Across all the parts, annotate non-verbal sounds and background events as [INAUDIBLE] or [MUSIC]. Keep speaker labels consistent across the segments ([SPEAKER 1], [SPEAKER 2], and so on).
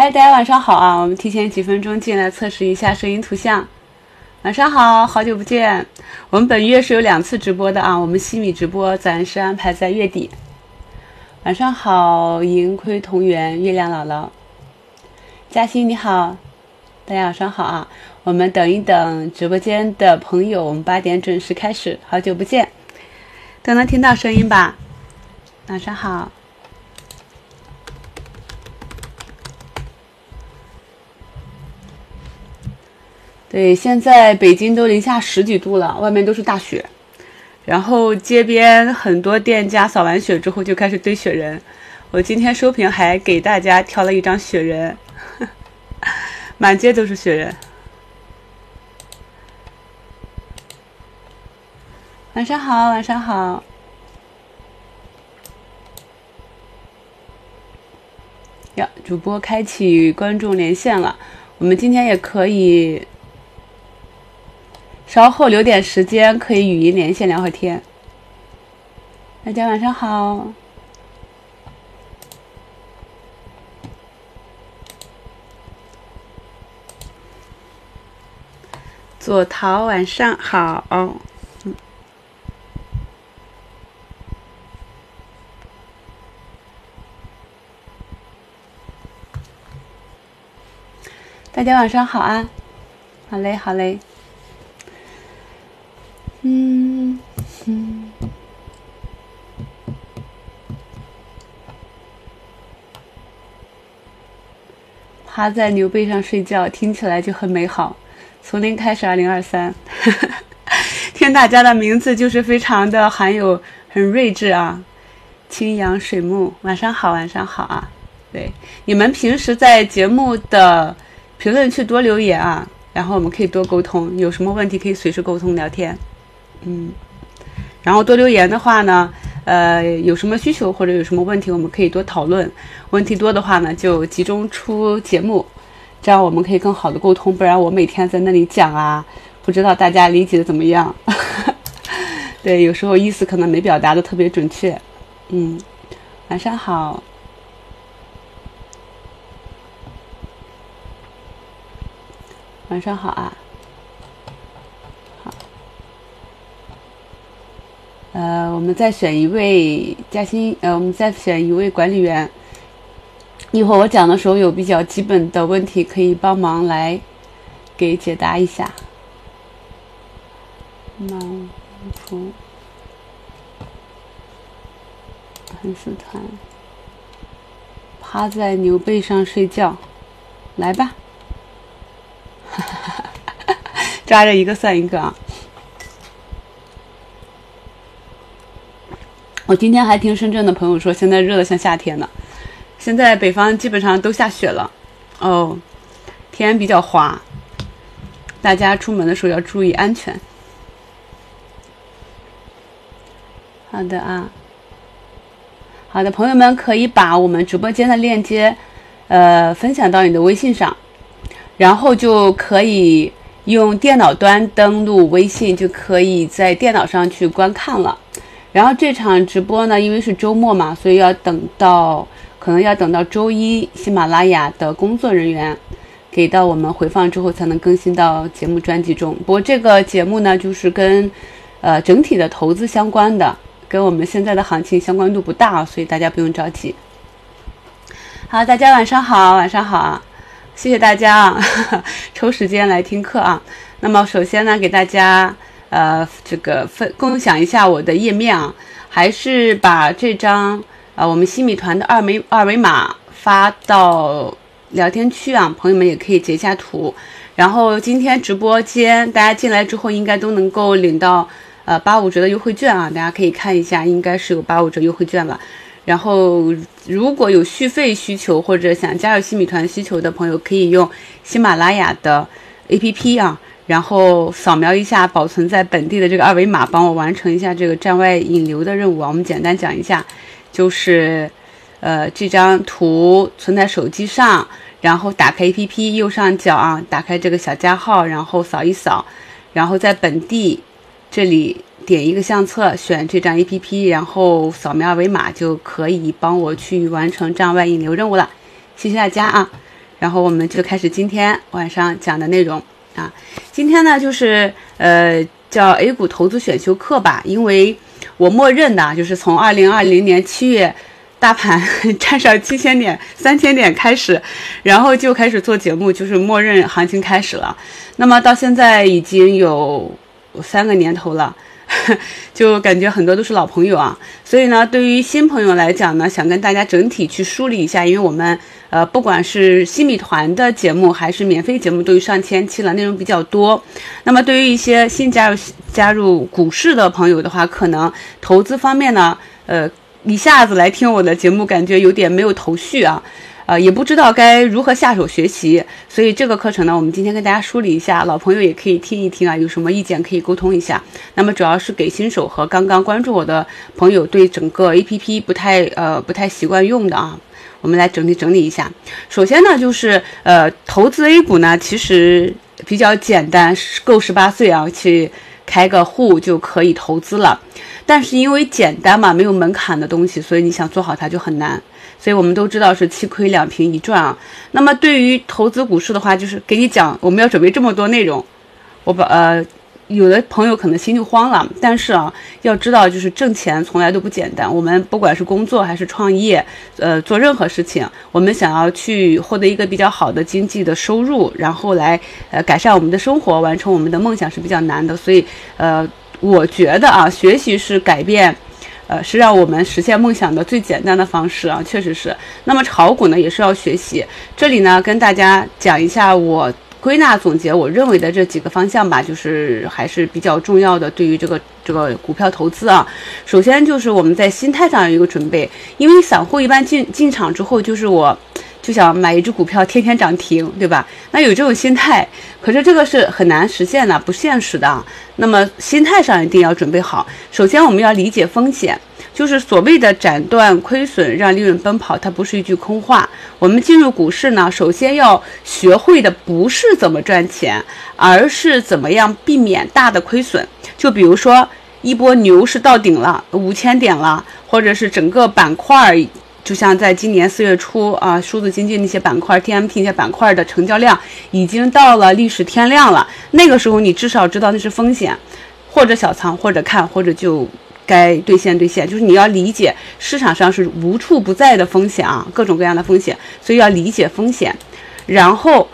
[SPEAKER 1] 哎，大家晚上好啊！我们提前几分钟进来测试一下声音图像。晚上好，好久不见。我们本月是有两次直播的啊，我们西米直播暂时安排在月底。晚上好，盈亏同源，月亮姥姥，嘉欣你好，大家晚上好啊！我们等一等直播间的朋友，我们八点准时开始。好久不见，都能听到声音吧？晚上好。对，现在北京都零下十几度了，外面都是大雪，然后街边很多店家扫完雪之后就开始堆雪人。我今天收屏还给大家挑了一张雪人，[LAUGHS] 满街都是雪人。晚上好，晚上好。呀，主播开启观众连线了，我们今天也可以。稍后留点时间，可以语音连线聊会天。大家晚上好。左桃晚上好。嗯。大家晚上好啊！好嘞，好嘞。嗯嗯，趴在牛背上睡觉，听起来就很美好。从零开始，二零二三，[LAUGHS] 听大家的名字就是非常的含有很睿智啊。青阳水木，晚上好，晚上好啊。对，你们平时在节目的评论区多留言啊，然后我们可以多沟通，有什么问题可以随时沟通聊天。嗯，然后多留言的话呢，呃，有什么需求或者有什么问题，我们可以多讨论。问题多的话呢，就集中出节目，这样我们可以更好的沟通。不然我每天在那里讲啊，不知道大家理解的怎么样。[LAUGHS] 对，有时候意思可能没表达的特别准确。嗯，晚上好，晚上好啊。呃，我们再选一位嘉兴，呃，我们再选一位管理员。一会儿我讲的时候有比较基本的问题，可以帮忙来给解答一下。满福粉丝团，趴在牛背上睡觉，来吧，[LAUGHS] 抓着一个算一个啊。我今天还听深圳的朋友说，现在热的像夏天呢。现在北方基本上都下雪了，哦，天比较滑，大家出门的时候要注意安全。好的啊，好的，朋友们可以把我们直播间的链接，呃，分享到你的微信上，然后就可以用电脑端登录微信，就可以在电脑上去观看了。然后这场直播呢，因为是周末嘛，所以要等到可能要等到周一，喜马拉雅的工作人员给到我们回放之后，才能更新到节目专辑中。不过这个节目呢，就是跟呃整体的投资相关的，跟我们现在的行情相关度不大，所以大家不用着急。好，大家晚上好，晚上好啊，谢谢大家啊，[LAUGHS] 抽时间来听课啊。那么首先呢，给大家。呃，这个分共享一下我的页面啊，还是把这张啊我们新米团的二维二维码发到聊天区啊，朋友们也可以截下图。然后今天直播间大家进来之后，应该都能够领到呃八五折的优惠券啊，大家可以看一下，应该是有八五折优惠券了。然后如果有续费需求或者想加入新米团需求的朋友，可以用喜马拉雅的 APP 啊。然后扫描一下保存在本地的这个二维码，帮我完成一下这个站外引流的任务啊。我们简单讲一下，就是，呃，这张图存在手机上，然后打开 APP 右上角啊，打开这个小加号，然后扫一扫，然后在本地这里点一个相册，选这张 APP，然后扫描二维码就可以帮我去完成站外引流任务了。谢谢大家啊。然后我们就开始今天晚上讲的内容啊。今天呢，就是呃叫 A 股投资选修课吧，因为我默认的就是从二零二零年七月大盘 [LAUGHS] 站上七千点、三千点开始，然后就开始做节目，就是默认行情开始了。那么到现在已经有三个年头了。[LAUGHS] 就感觉很多都是老朋友啊，所以呢，对于新朋友来讲呢，想跟大家整体去梳理一下，因为我们呃，不管是新米团的节目还是免费节目，都有上千期了，内容比较多。那么对于一些新加入加入股市的朋友的话，可能投资方面呢，呃，一下子来听我的节目，感觉有点没有头绪啊。呃，也不知道该如何下手学习，所以这个课程呢，我们今天跟大家梳理一下，老朋友也可以听一听啊，有什么意见可以沟通一下。那么主要是给新手和刚刚关注我的朋友，对整个 APP 不太呃不太习惯用的啊，我们来整理整理一下。首先呢，就是呃投资 A 股呢，其实比较简单，够十八岁啊去开个户就可以投资了。但是因为简单嘛，没有门槛的东西，所以你想做好它就很难。所以我们都知道是七亏两平一赚啊。那么对于投资股市的话，就是给你讲，我们要准备这么多内容，我把呃，有的朋友可能心就慌了。但是啊，要知道就是挣钱从来都不简单。我们不管是工作还是创业，呃，做任何事情，我们想要去获得一个比较好的经济的收入，然后来呃改善我们的生活，完成我们的梦想是比较难的。所以呃，我觉得啊，学习是改变。呃，是让我们实现梦想的最简单的方式啊，确实是。那么炒股呢，也是要学习。这里呢，跟大家讲一下我归纳总结我认为的这几个方向吧，就是还是比较重要的。对于这个这个股票投资啊，首先就是我们在心态上有一个准备，因为散户一般进进场之后，就是我。就想买一只股票天天涨停，对吧？那有这种心态，可是这个是很难实现的，不现实的。那么心态上一定要准备好。首先我们要理解风险，就是所谓的斩断亏损，让利润奔跑，它不是一句空话。我们进入股市呢，首先要学会的不是怎么赚钱，而是怎么样避免大的亏损。就比如说一波牛市到顶了，五千点了，或者是整个板块。就像在今年四月初啊，数字经济那些板块，TMT 那些板块的成交量已经到了历史天量了。那个时候你至少知道那是风险，或者小仓，或者看，或者就该兑现兑现。就是你要理解市场上是无处不在的风险啊，各种各样的风险，所以要理解风险，然后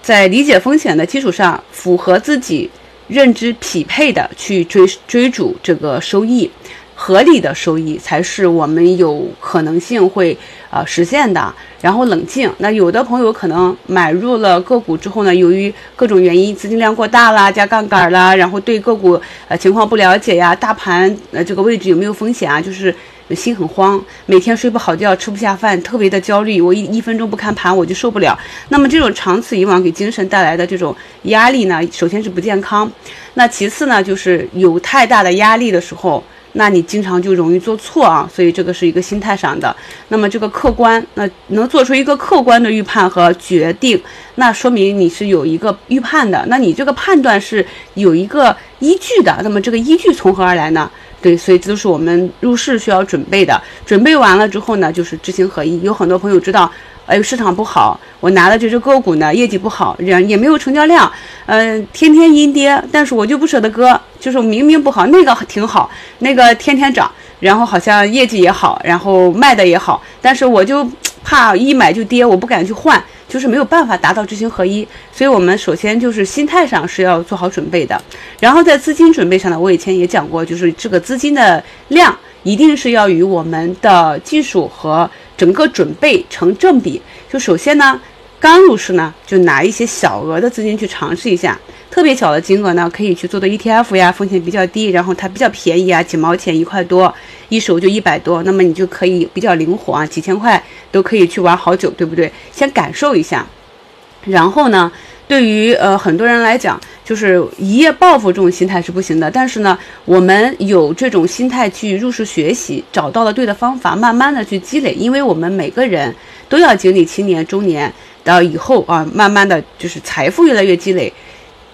[SPEAKER 1] 在理解风险的基础上，符合自己认知匹配的去追追逐这个收益。合理的收益才是我们有可能性会呃实现的。然后冷静，那有的朋友可能买入了个股之后呢，由于各种原因，资金量过大啦，加杠杆啦，然后对个股呃情况不了解呀，大盘呃这个位置有没有风险啊，就是心很慌，每天睡不好觉，吃不下饭，特别的焦虑。我一一分钟不看盘我就受不了。那么这种长此以往给精神带来的这种压力呢，首先是不健康，那其次呢，就是有太大的压力的时候。那你经常就容易做错啊，所以这个是一个心态上的。那么这个客观，那能做出一个客观的预判和决定，那说明你是有一个预判的。那你这个判断是有一个依据的。那么这个依据从何而来呢？对，所以这都是我们入市需要准备的。准备完了之后呢，就是知行合一。有很多朋友知道。哎，市场不好，我拿的这只个股呢，业绩不好，人也没有成交量，嗯，天天阴跌，但是我就不舍得割，就是明明不好，那个挺好，那个天天涨，然后好像业绩也好，然后卖的也好，但是我就怕一买就跌，我不敢去换，就是没有办法达到知行合一，所以我们首先就是心态上是要做好准备的，然后在资金准备上呢，我以前也讲过，就是这个资金的量一定是要与我们的技术和。整个准备成正比，就首先呢，刚入市呢，就拿一些小额的资金去尝试一下，特别小的金额呢，可以去做的 ETF 呀，风险比较低，然后它比较便宜啊，几毛钱一块多，一手就一百多，那么你就可以比较灵活啊，几千块都可以去玩好久，对不对？先感受一下，然后呢？对于呃很多人来讲，就是一夜暴富这种心态是不行的。但是呢，我们有这种心态去入市学习，找到了对的方法，慢慢的去积累。因为我们每个人都要经历青年、中年到以后啊，慢慢的就是财富越来越积累，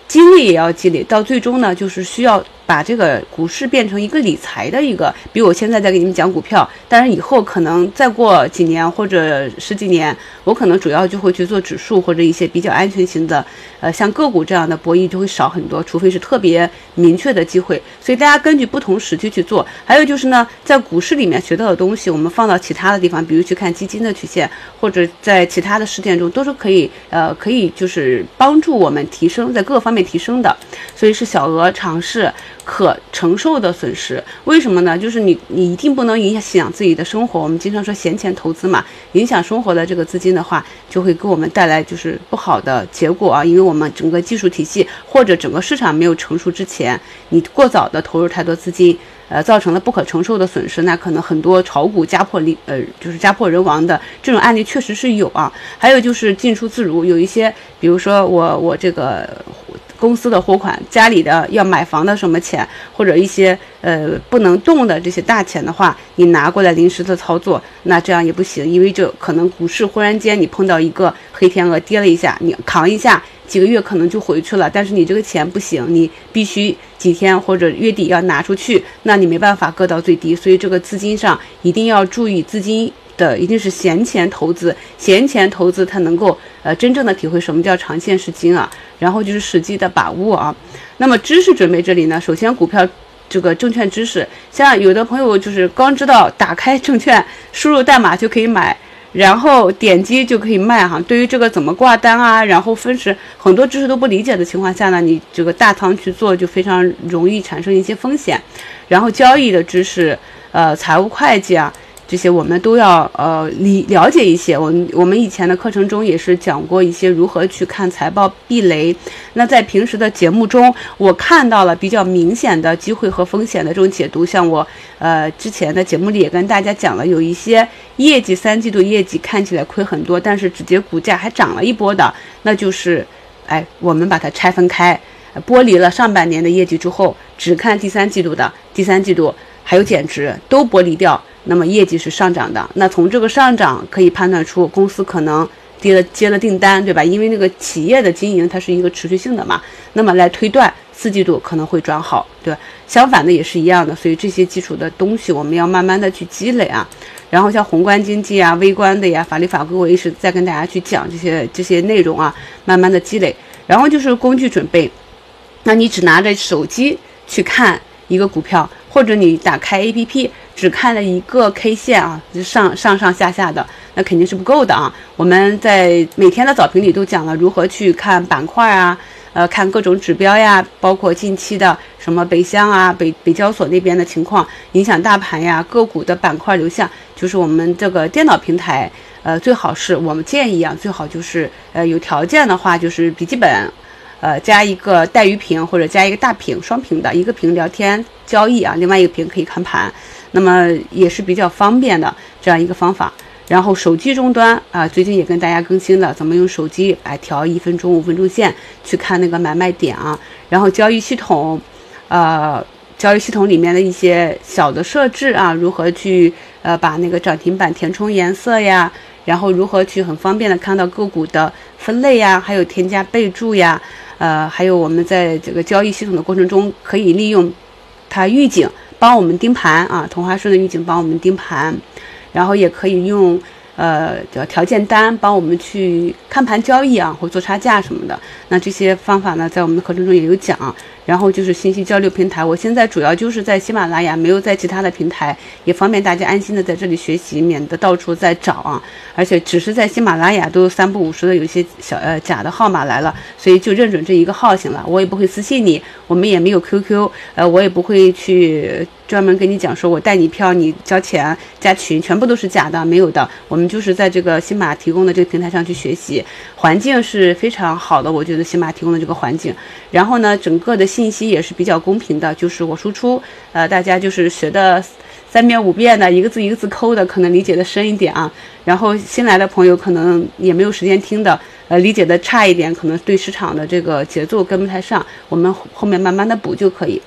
[SPEAKER 1] 精力也要积累，到最终呢，就是需要把这个股市变成一个理财的一个，比如我现在在给你们讲股票，但是以后可能再过几年或者十几年，我可能主要就会去做指数或者一些比较安全型的，呃，像个股这样的博弈就会少很多，除非是特别明确的机会。所以大家根据不同时期去做。还有就是呢，在股市里面学到的东西，我们放到其他的地方，比如去看基金的曲线，或者在其他的事件中，都是可以，呃，可以就是帮助我们提升，在各个方面提升的。所以是小额尝试。可承受的损失，为什么呢？就是你，你一定不能影响自己的生活。我们经常说闲钱投资嘛，影响生活的这个资金的话，就会给我们带来就是不好的结果啊。因为我们整个技术体系或者整个市场没有成熟之前，你过早的投入太多资金，呃，造成了不可承受的损失，那可能很多炒股家破离，呃，就是家破人亡的这种案例确实是有啊。还有就是进出自如，有一些，比如说我我这个。公司的货款，家里的要买房的什么钱，或者一些呃不能动的这些大钱的话，你拿过来临时的操作，那这样也不行，因为这可能股市忽然间你碰到一个黑天鹅跌了一下，你扛一下，几个月可能就回去了，但是你这个钱不行，你必须几天或者月底要拿出去，那你没办法搁到最低，所以这个资金上一定要注意资金。的一定是闲钱投资，闲钱投资它能够呃真正的体会什么叫长线是金啊，然后就是实际的把握啊。那么知识准备这里呢，首先股票这个证券知识，像有的朋友就是刚知道打开证券输入代码就可以买，然后点击就可以卖哈。对于这个怎么挂单啊，然后分时很多知识都不理解的情况下呢，你这个大仓去做就非常容易产生一些风险。然后交易的知识，呃，财务会计啊。这些我们都要呃理了解一些。我我们以前的课程中也是讲过一些如何去看财报避雷。那在平时的节目中，我看到了比较明显的机会和风险的这种解读。像我呃之前的节目里也跟大家讲了，有一些业绩三季度业绩看起来亏很多，但是直接股价还涨了一波的，那就是哎我们把它拆分开，剥离了上半年的业绩之后，只看第三季度的，第三季度还有减值都剥离掉。那么业绩是上涨的，那从这个上涨可以判断出公司可能接了接了订单，对吧？因为那个企业的经营它是一个持续性的嘛，那么来推断四季度可能会转好，对吧相反的也是一样的，所以这些基础的东西我们要慢慢的去积累啊。然后像宏观经济啊、微观的呀、法律法规，我一直在跟大家去讲这些这些内容啊，慢慢的积累。然后就是工具准备，那你只拿着手机去看一个股票，或者你打开 APP。只看了一个 K 线啊，就上上上下下的，那肯定是不够的啊。我们在每天的早评里都讲了如何去看板块啊，呃，看各种指标呀，包括近期的什么北向啊、北北交所那边的情况，影响大盘呀、个股的板块流向，就是我们这个电脑平台，呃，最好是我们建议啊，最好就是呃有条件的话，就是笔记本。呃，加一个带鱼屏或者加一个大屏，双屏的一个屏聊天交易啊，另外一个屏可以看盘，那么也是比较方便的这样一个方法。然后手机终端啊，最近也跟大家更新了怎么用手机来调一分钟、五分钟线去看那个买卖点啊。然后交易系统，呃，交易系统里面的一些小的设置啊，如何去呃把那个涨停板填充颜色呀，然后如何去很方便的看到个股的分类呀，还有添加备注呀。呃，还有我们在这个交易系统的过程中，可以利用它预警帮我们盯盘啊，同花顺的预警帮我们盯盘，然后也可以用。呃，叫条件单帮我们去看盘交易啊，或做差价什么的。那这些方法呢，在我们的课程中也有讲。然后就是信息交流平台，我现在主要就是在喜马拉雅，没有在其他的平台，也方便大家安心的在这里学习，免得到处在找啊。而且只是在喜马拉雅都三不五时的有些小呃假的号码来了，所以就认准这一个号行了。我也不会私信你，我们也没有 QQ，呃，我也不会去。专门跟你讲说，我带你票，你交钱加群，全部都是假的，没有的。我们就是在这个新马提供的这个平台上去学习，环境是非常好的，我觉得新马提供的这个环境。然后呢，整个的信息也是比较公平的，就是我输出，呃，大家就是学的三遍五遍的，一个字一个字抠的，可能理解的深一点啊。然后新来的朋友可能也没有时间听的，呃，理解的差一点，可能对市场的这个节奏跟不太上，我们后面慢慢的补就可以。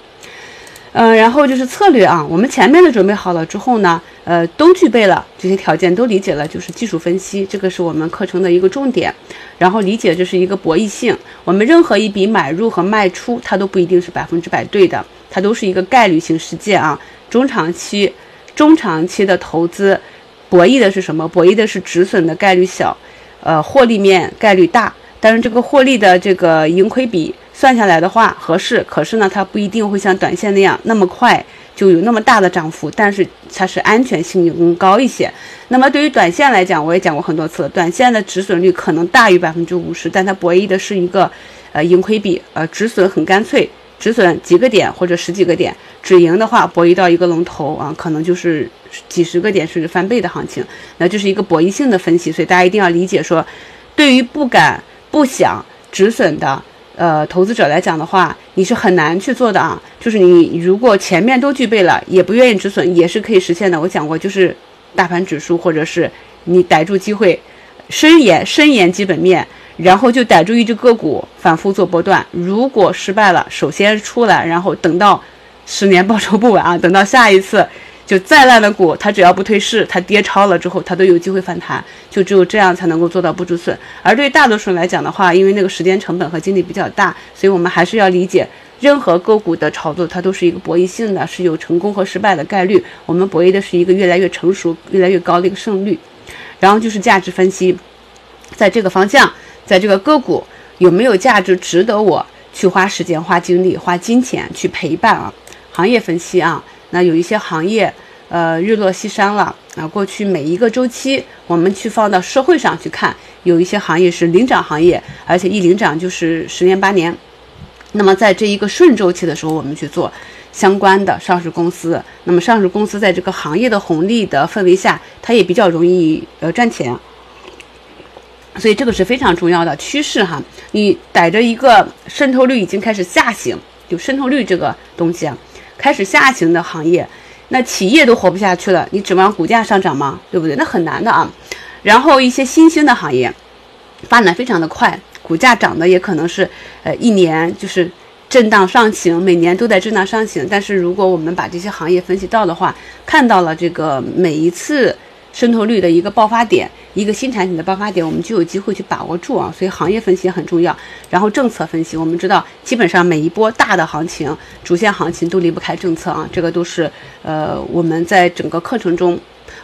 [SPEAKER 1] 嗯，然后就是策略啊，我们前面的准备好了之后呢，呃，都具备了这些条件，都理解了，就是技术分析，这个是我们课程的一个重点。然后理解这是一个博弈性，我们任何一笔买入和卖出，它都不一定是百分之百对的。它都是一个概率性事件啊。中长期、中长期的投资，博弈的是什么？博弈的是止损的概率小，呃，获利面概率大。但是这个获利的这个盈亏比算下来的话合适，可是呢，它不一定会像短线那样那么快就有那么大的涨幅，但是它是安全性更高一些。那么对于短线来讲，我也讲过很多次了，短线的止损率可能大于百分之五十，但它博弈的是一个呃盈亏比，呃止损很干脆，止损几个点或者十几个点，止盈的话博弈到一个龙头啊，可能就是几十个点甚至翻倍的行情，那这是一个博弈性的分析，所以大家一定要理解说，对于不敢。不想止损的呃投资者来讲的话，你是很难去做的啊。就是你如果前面都具备了，也不愿意止损，也是可以实现的。我讲过，就是大盘指数或者是你逮住机会，深研深研基本面，然后就逮住一只个股反复做波段。如果失败了，首先出来，然后等到十年报仇不晚啊，等到下一次。就再烂的股，它只要不退市，它跌超了之后，它都有机会反弹。就只有这样才能够做到不止损。而对大多数人来讲的话，因为那个时间成本和精力比较大，所以我们还是要理解，任何个股的炒作它都是一个博弈性的，是有成功和失败的概率。我们博弈的是一个越来越成熟、越来越高的一个胜率。然后就是价值分析，在这个方向，在这个个股有没有价值，值得我去花时间、花精力、花金钱去陪伴啊？行业分析啊。那有一些行业，呃，日落西山了啊。过去每一个周期，我们去放到社会上去看，有一些行业是领涨行业，而且一领涨就是十年八年。那么在这一个顺周期的时候，我们去做相关的上市公司。那么上市公司在这个行业的红利的氛围下，它也比较容易呃赚钱。所以这个是非常重要的趋势哈。你逮着一个渗透率已经开始下行，就渗透率这个东西啊。开始下行的行业，那企业都活不下去了，你指望股价上涨吗？对不对？那很难的啊。然后一些新兴的行业，发展非常的快，股价涨的也可能是，呃，一年就是震荡上行，每年都在震荡上行。但是如果我们把这些行业分析到的话，看到了这个每一次。渗透率的一个爆发点，一个新产品的爆发点，我们就有机会去把握住啊。所以行业分析很重要。然后政策分析，我们知道，基本上每一波大的行情、主线行情都离不开政策啊。这个都是呃我们在整个课程中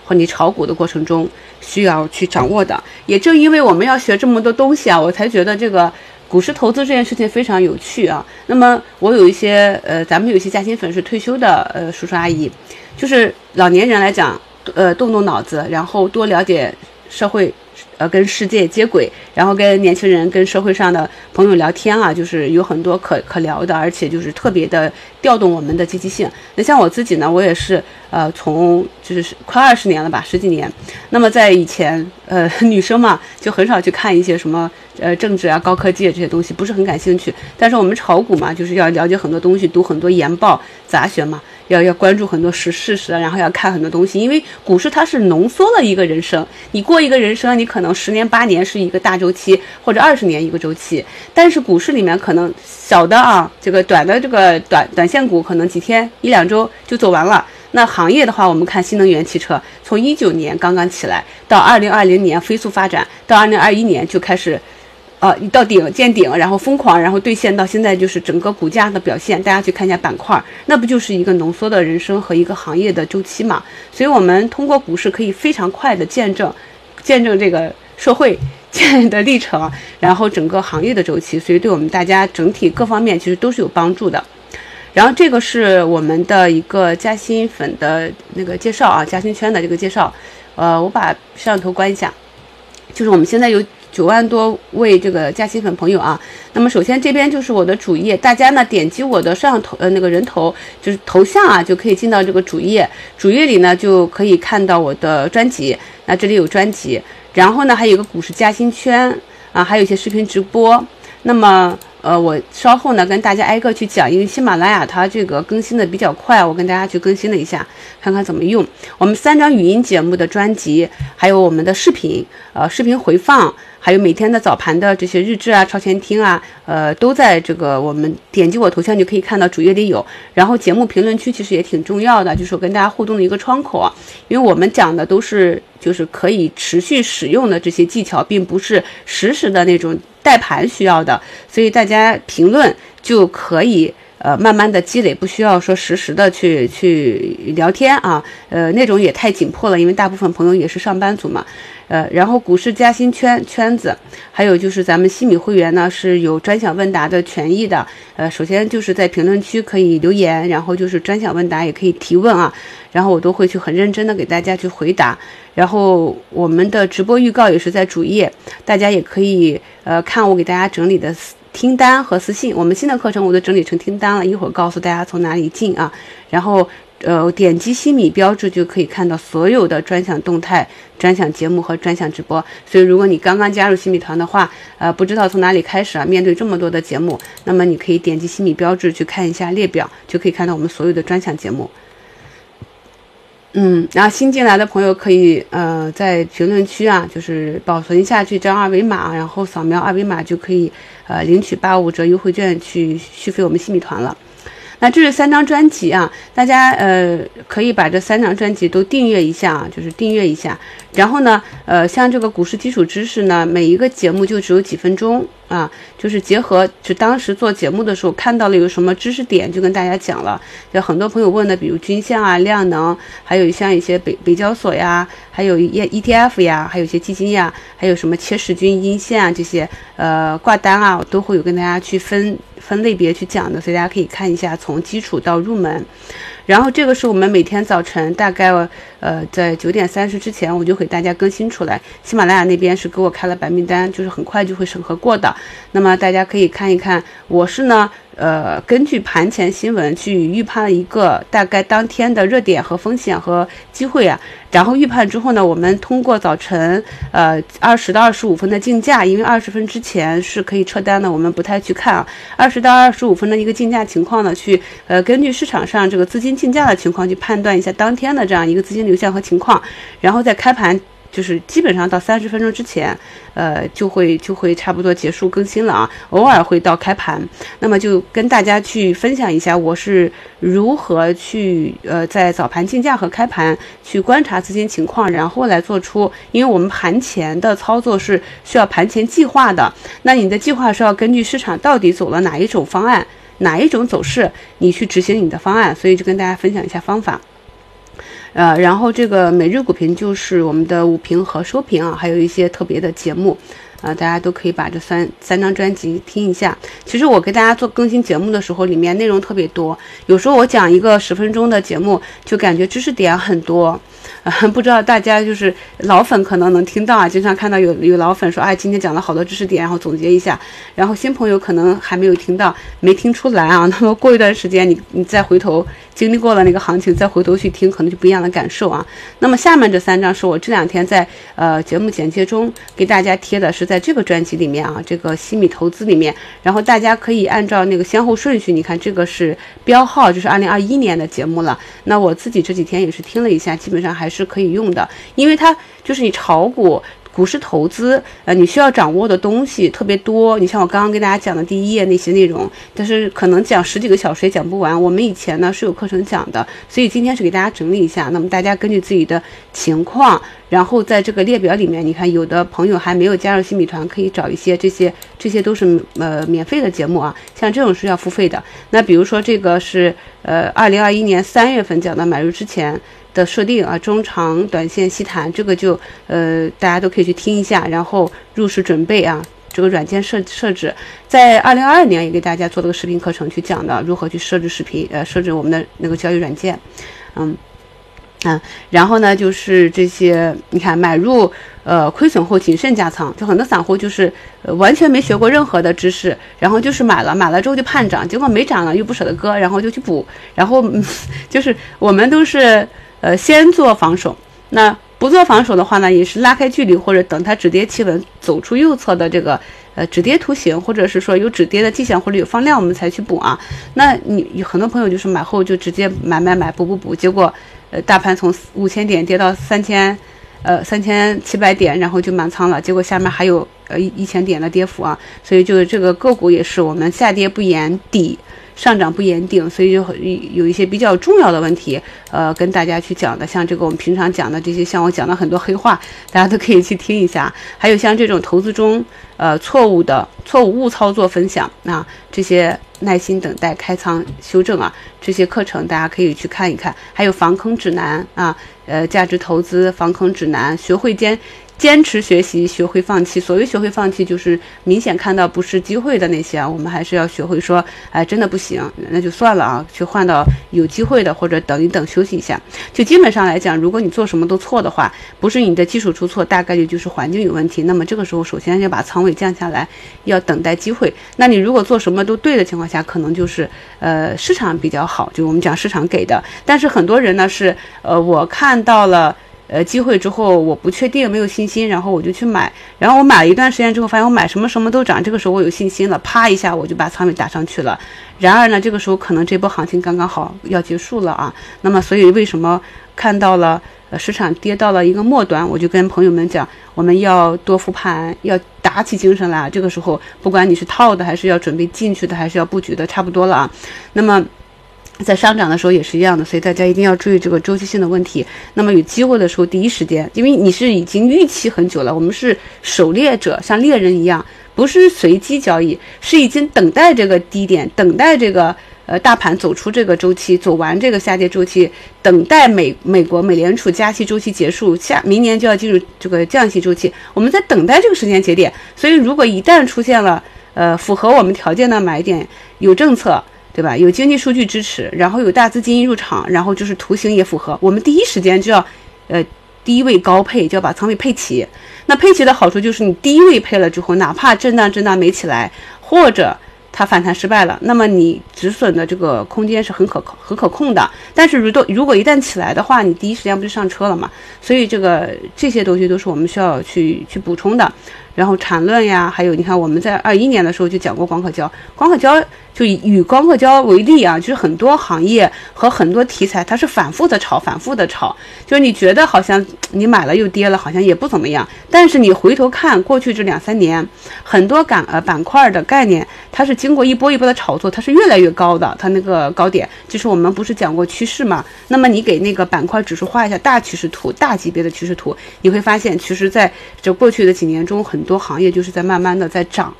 [SPEAKER 1] 和你炒股的过程中需要去掌握的。也正因为我们要学这么多东西啊，我才觉得这个股市投资这件事情非常有趣啊。那么我有一些呃，咱们有一些嘉兴粉是退休的呃叔叔阿姨，就是老年人来讲。呃，动动脑子，然后多了解社会，呃，跟世界接轨，然后跟年轻人、跟社会上的朋友聊天啊，就是有很多可可聊的，而且就是特别的调动我们的积极性。那像我自己呢，我也是，呃，从就是快二十年了吧，十几年。那么在以前，呃，[LAUGHS] 女生嘛，就很少去看一些什么，呃，政治啊、高科技这些东西，不是很感兴趣。但是我们炒股嘛，就是要了解很多东西，读很多研报、杂学嘛。要要关注很多实事实，然后要看很多东西，因为股市它是浓缩了一个人生。你过一个人生，你可能十年八年是一个大周期，或者二十年一个周期。但是股市里面可能小的啊，这个短的这个短短线股可能几天一两周就走完了。那行业的话，我们看新能源汽车，从一九年刚刚起来，到二零二零年飞速发展，到二零二一年就开始。呃，一到顶见顶，然后疯狂，然后兑现到现在就是整个股价的表现。大家去看一下板块，那不就是一个浓缩的人生和一个行业的周期嘛？所以，我们通过股市可以非常快的见证，见证这个社会建的历程，然后整个行业的周期。所以，对我们大家整体各方面其实都是有帮助的。然后，这个是我们的一个嘉兴粉的那个介绍啊，嘉兴圈的这个介绍。呃，我把摄像头关一下，就是我们现在有。九万多位这个嘉兴粉朋友啊，那么首先这边就是我的主页，大家呢点击我的摄像头呃那个人头就是头像啊，就可以进到这个主页，主页里呢就可以看到我的专辑，那这里有专辑，然后呢还有个股市嘉兴圈啊，还有一些视频直播，那么。呃，我稍后呢跟大家挨个去讲，因为喜马拉雅它这个更新的比较快，我跟大家去更新了一下，看看怎么用。我们三张语音节目的专辑，还有我们的视频，呃，视频回放，还有每天的早盘的这些日志啊、超前听啊，呃，都在这个我们点击我头像就可以看到主页里有。然后节目评论区其实也挺重要的，就是我跟大家互动的一个窗口啊，因为我们讲的都是就是可以持续使用的这些技巧，并不是实时的那种。带盘需要的，所以大家评论就可以呃慢慢的积累，不需要说实时的去去聊天啊，呃那种也太紧迫了，因为大部分朋友也是上班族嘛。呃，然后股市加薪圈圈子，还有就是咱们西米会员呢是有专享问答的权益的。呃，首先就是在评论区可以留言，然后就是专享问答也可以提问啊，然后我都会去很认真的给大家去回答。然后我们的直播预告也是在主页，大家也可以呃看我给大家整理的听单和私信。我们新的课程我都整理成听单了，一会儿告诉大家从哪里进啊，然后。呃，点击西米标志就可以看到所有的专享动态、专享节目和专享直播。所以，如果你刚刚加入西米团的话，呃，不知道从哪里开始啊，面对这么多的节目，那么你可以点击西米标志去看一下列表，就可以看到我们所有的专享节目。嗯，然后新进来的朋友可以呃在评论区啊，就是保存下这张二维码，然后扫描二维码就可以呃领取八五折优惠券去续费我们新米团了。那这是三张专辑啊，大家呃可以把这三张专辑都订阅一下啊，就是订阅一下。然后呢，呃，像这个股市基础知识呢，每一个节目就只有几分钟啊，就是结合就当时做节目的时候看到了有什么知识点，就跟大家讲了。有很多朋友问的，比如均线啊、量能，还有像一些北北交所呀，还有 E E T F 呀，还有一些基金呀，还有什么切时均、阴线啊这些呃挂单啊，我都会有跟大家去分。分类别去讲的，所以大家可以看一下，从基础到入门。然后这个是我们每天早晨大概呃在九点三十之前，我就给大家更新出来。喜马拉雅那边是给我开了白名单，就是很快就会审核过的。那么大家可以看一看，我是呢。呃，根据盘前新闻去预判了一个大概当天的热点和风险和机会啊，然后预判之后呢，我们通过早晨呃二十到二十五分的竞价，因为二十分之前是可以撤单的，我们不太去看啊。二十到二十五分的一个竞价情况呢，去呃根据市场上这个资金竞价的情况去判断一下当天的这样一个资金流向和情况，然后在开盘。就是基本上到三十分钟之前，呃，就会就会差不多结束更新了啊。偶尔会到开盘，那么就跟大家去分享一下我是如何去呃在早盘竞价和开盘去观察资金情况，然后来做出，因为我们盘前的操作是需要盘前计划的。那你的计划是要根据市场到底走了哪一种方案，哪一种走势，你去执行你的方案。所以就跟大家分享一下方法。呃，然后这个每日股评就是我们的午评和收评啊，还有一些特别的节目，啊，大家都可以把这三三张专辑听一下。其实我给大家做更新节目的时候，里面内容特别多，有时候我讲一个十分钟的节目，就感觉知识点很多。不知道大家就是老粉可能能听到啊，经常看到有有老粉说，哎，今天讲了好多知识点，然后总结一下。然后新朋友可能还没有听到，没听出来啊。[LAUGHS] 那么过一段时间，你你再回头经历过了那个行情，再回头去听，可能就不一样的感受啊。那么下面这三张是我这两天在呃节目简介中给大家贴的，是在这个专辑里面啊，这个西米投资里面。然后大家可以按照那个先后顺序，你看这个是标号，就是二零二一年的节目了。那我自己这几天也是听了一下，基本上还是可以用的，因为它就是你炒股。股市投资，呃，你需要掌握的东西特别多。你像我刚刚跟大家讲的第一页那些内容，但是可能讲十几个小时也讲不完。我们以前呢是有课程讲的，所以今天是给大家整理一下。那么大家根据自己的情况，然后在这个列表里面，你看有的朋友还没有加入新米团，可以找一些这些，这些都是呃免费的节目啊。像这种是要付费的。那比如说这个是呃二零二一年三月份讲的买入之前。的设定啊，中长短线细谈，这个就呃大家都可以去听一下，然后入市准备啊，这个软件设设置，在二零二二年也给大家做了个视频课程去讲的，如何去设置视频，呃设置我们的那个交易软件，嗯嗯，然后呢就是这些，你看买入呃亏损后谨慎加仓，就很多散户就是完全没学过任何的知识，然后就是买了买了之后就盼涨，结果没涨了又不舍得割，然后就去补，然后就是我们都是。呃，先做防守，那不做防守的话呢，也是拉开距离，或者等它止跌企稳，走出右侧的这个呃止跌图形，或者是说有止跌的迹象或者有放量，我们才去补啊。那你有很多朋友就是买后就直接买买买补补补，结果呃大盘从五千点跌到三千，呃三千七百点，然后就满仓了，结果下面还有呃一一千点的跌幅啊。所以就是这个个股也是我们下跌不言底。上涨不言定，所以就有一些比较重要的问题，呃，跟大家去讲的，像这个我们平常讲的这些，像我讲的很多黑话，大家都可以去听一下。[LAUGHS] 还有像这种投资中，呃，错误的错误误操作分享啊，这些耐心等待开仓修正啊，这些课程大家可以去看一看。还有防坑指南啊，呃，价值投资防坑指南，学会坚。坚持学习，学会放弃。所谓学会放弃，就是明显看到不是机会的那些，我们还是要学会说，哎，真的不行，那就算了啊，去换到有机会的，或者等一等，休息一下。就基本上来讲，如果你做什么都错的话，不是你的技术出错，大概率就是环境有问题。那么这个时候，首先要把仓位降下来，要等待机会。那你如果做什么都对的情况下，可能就是呃市场比较好，就我们讲市场给的。但是很多人呢是，呃，我看到了。呃，机会之后我不确定，没有信心，然后我就去买，然后我买了一段时间之后，发现我买什么什么都涨，这个时候我有信心了，啪一下我就把仓位打上去了。然而呢，这个时候可能这波行情刚刚好要结束了啊。那么，所以为什么看到了呃市场跌到了一个末端，我就跟朋友们讲，我们要多复盘，要打起精神来。这个时候，不管你是套的，还是要准备进去的，还是要布局的，差不多了啊。那么。在上涨的时候也是一样的，所以大家一定要注意这个周期性的问题。那么有机会的时候，第一时间，因为你是已经预期很久了，我们是狩猎者，像猎人一样，不是随机交易，是已经等待这个低点，等待这个呃大盘走出这个周期，走完这个下跌周期，等待美美国美联储加息周期结束，下明年就要进入这个降息周期，我们在等待这个时间节点。所以如果一旦出现了呃符合我们条件的买点，有政策。对吧？有经济数据支持，然后有大资金入场，然后就是图形也符合，我们第一时间就要，呃，低位高配，就要把仓位配齐。那配齐的好处就是你低位配了之后，哪怕震荡震荡没起来，或者它反弹失败了，那么你止损的这个空间是很可很可控的。但是如果如果一旦起来的话，你第一时间不就上车了嘛？所以这个这些东西都是我们需要去去补充的。然后缠论呀，还有你看我们在二一年的时候就讲过光刻胶，光刻胶。就以以光刻胶为例啊，就是很多行业和很多题材，它是反复的炒，反复的炒。就是你觉得好像你买了又跌了，好像也不怎么样。但是你回头看过去这两三年，很多板呃板块的概念，它是经过一波一波的炒作，它是越来越高的。它那个高点，就是我们不是讲过趋势嘛？那么你给那个板块指数画一下大趋势图，大级别的趋势图，你会发现，其实在这过去的几年中，很多行业就是在慢慢的在涨。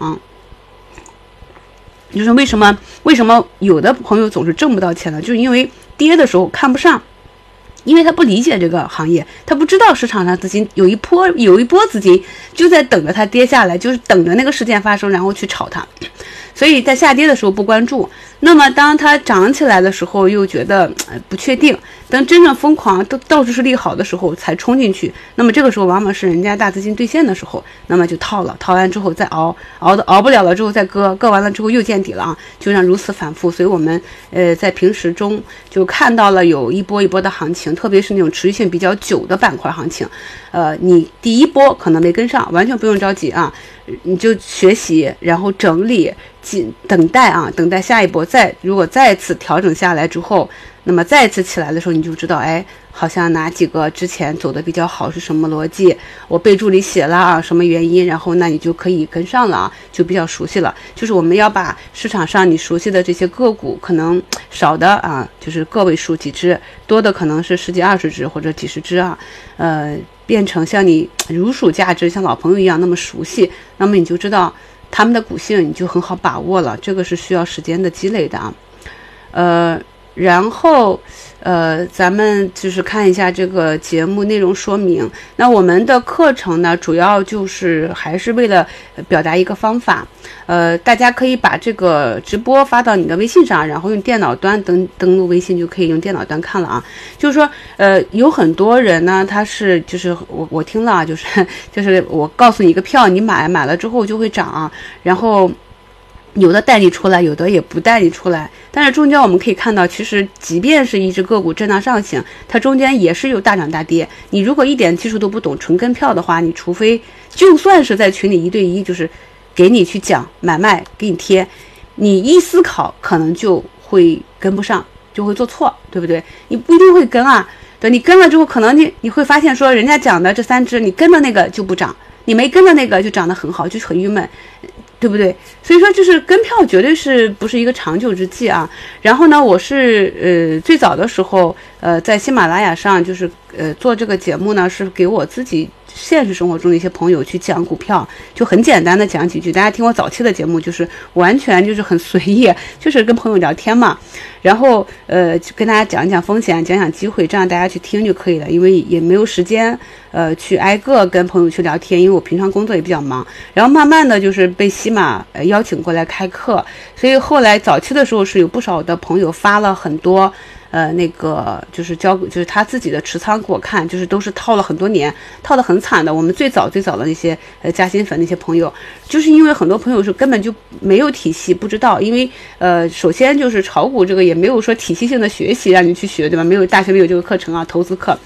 [SPEAKER 1] 就是为什么？为什么有的朋友总是挣不到钱呢？就是因为跌的时候看不上，因为他不理解这个行业，他不知道市场上资金有一波有一波资金就在等着它跌下来，就是等着那个事件发生，然后去炒它。所以在下跌的时候不关注，那么当它涨起来的时候又觉得不确定，等真正疯狂都到处是利好的时候才冲进去，那么这个时候往往是人家大资金兑现的时候，那么就套了，套完之后再熬，熬的熬不了了之后再割，割完了之后又见底了啊，就让如此反复。所以我们呃在平时中就看到了有一波一波的行情，特别是那种持续性比较久的板块行情，呃，你第一波可能没跟上，完全不用着急啊。你就学习，然后整理，紧等待啊，等待下一波。再如果再次调整下来之后，那么再次起来的时候，你就知道，哎，好像哪几个之前走的比较好是什么逻辑？我备注里写了啊，什么原因？然后那你就可以跟上了啊，就比较熟悉了。就是我们要把市场上你熟悉的这些个股，可能少的啊，就是个位数几只，多的可能是十几二十只或者几十只啊，呃。变成像你如数家珍，像老朋友一样那么熟悉，那么你就知道他们的股性，你就很好把握了。这个是需要时间的积累的啊，呃。然后，呃，咱们就是看一下这个节目内容说明。那我们的课程呢，主要就是还是为了表达一个方法。呃，大家可以把这个直播发到你的微信上，然后用电脑端登登录微信就可以用电脑端看了啊。就是说，呃，有很多人呢，他是就是我我听了啊，就是就是我告诉你一个票，你买买了之后就会涨，然后。有的带你出来，有的也不带你出来。但是中间我们可以看到，其实即便是一只个股震荡上行，它中间也是有大涨大跌。你如果一点技术都不懂，纯跟票的话，你除非就算是在群里一对一，就是给你去讲买卖，给你贴，你一思考可能就会跟不上，就会做错，对不对？你不一定会跟啊。对，你跟了之后，可能你你会发现说，人家讲的这三只，你跟的那个就不涨，你没跟着那个就涨得很好，就很郁闷。对不对？所以说，就是跟票绝对是不是一个长久之计啊？然后呢，我是呃最早的时候，呃，在喜马拉雅上就是呃做这个节目呢，是给我自己现实生活中的一些朋友去讲股票，就很简单的讲几句。大家听我早期的节目，就是完全就是很随意，就是跟朋友聊天嘛。然后呃，跟大家讲一讲风险，讲讲机会，这样大家去听就可以了。因为也没有时间呃去挨个跟朋友去聊天，因为我平常工作也比较忙。然后慢慢的就是被西马呃邀请过来开课，所以后来早期的时候是有不少的朋友发了很多。呃，那个就是交，就是他自己的持仓给我看，就是都是套了很多年，套的很惨的。我们最早最早的那些呃加薪粉那些朋友，就是因为很多朋友是根本就没有体系，不知道，因为呃，首先就是炒股这个也没有说体系性的学习让你去学，对吧？没有大学没有这个课程啊，投资课。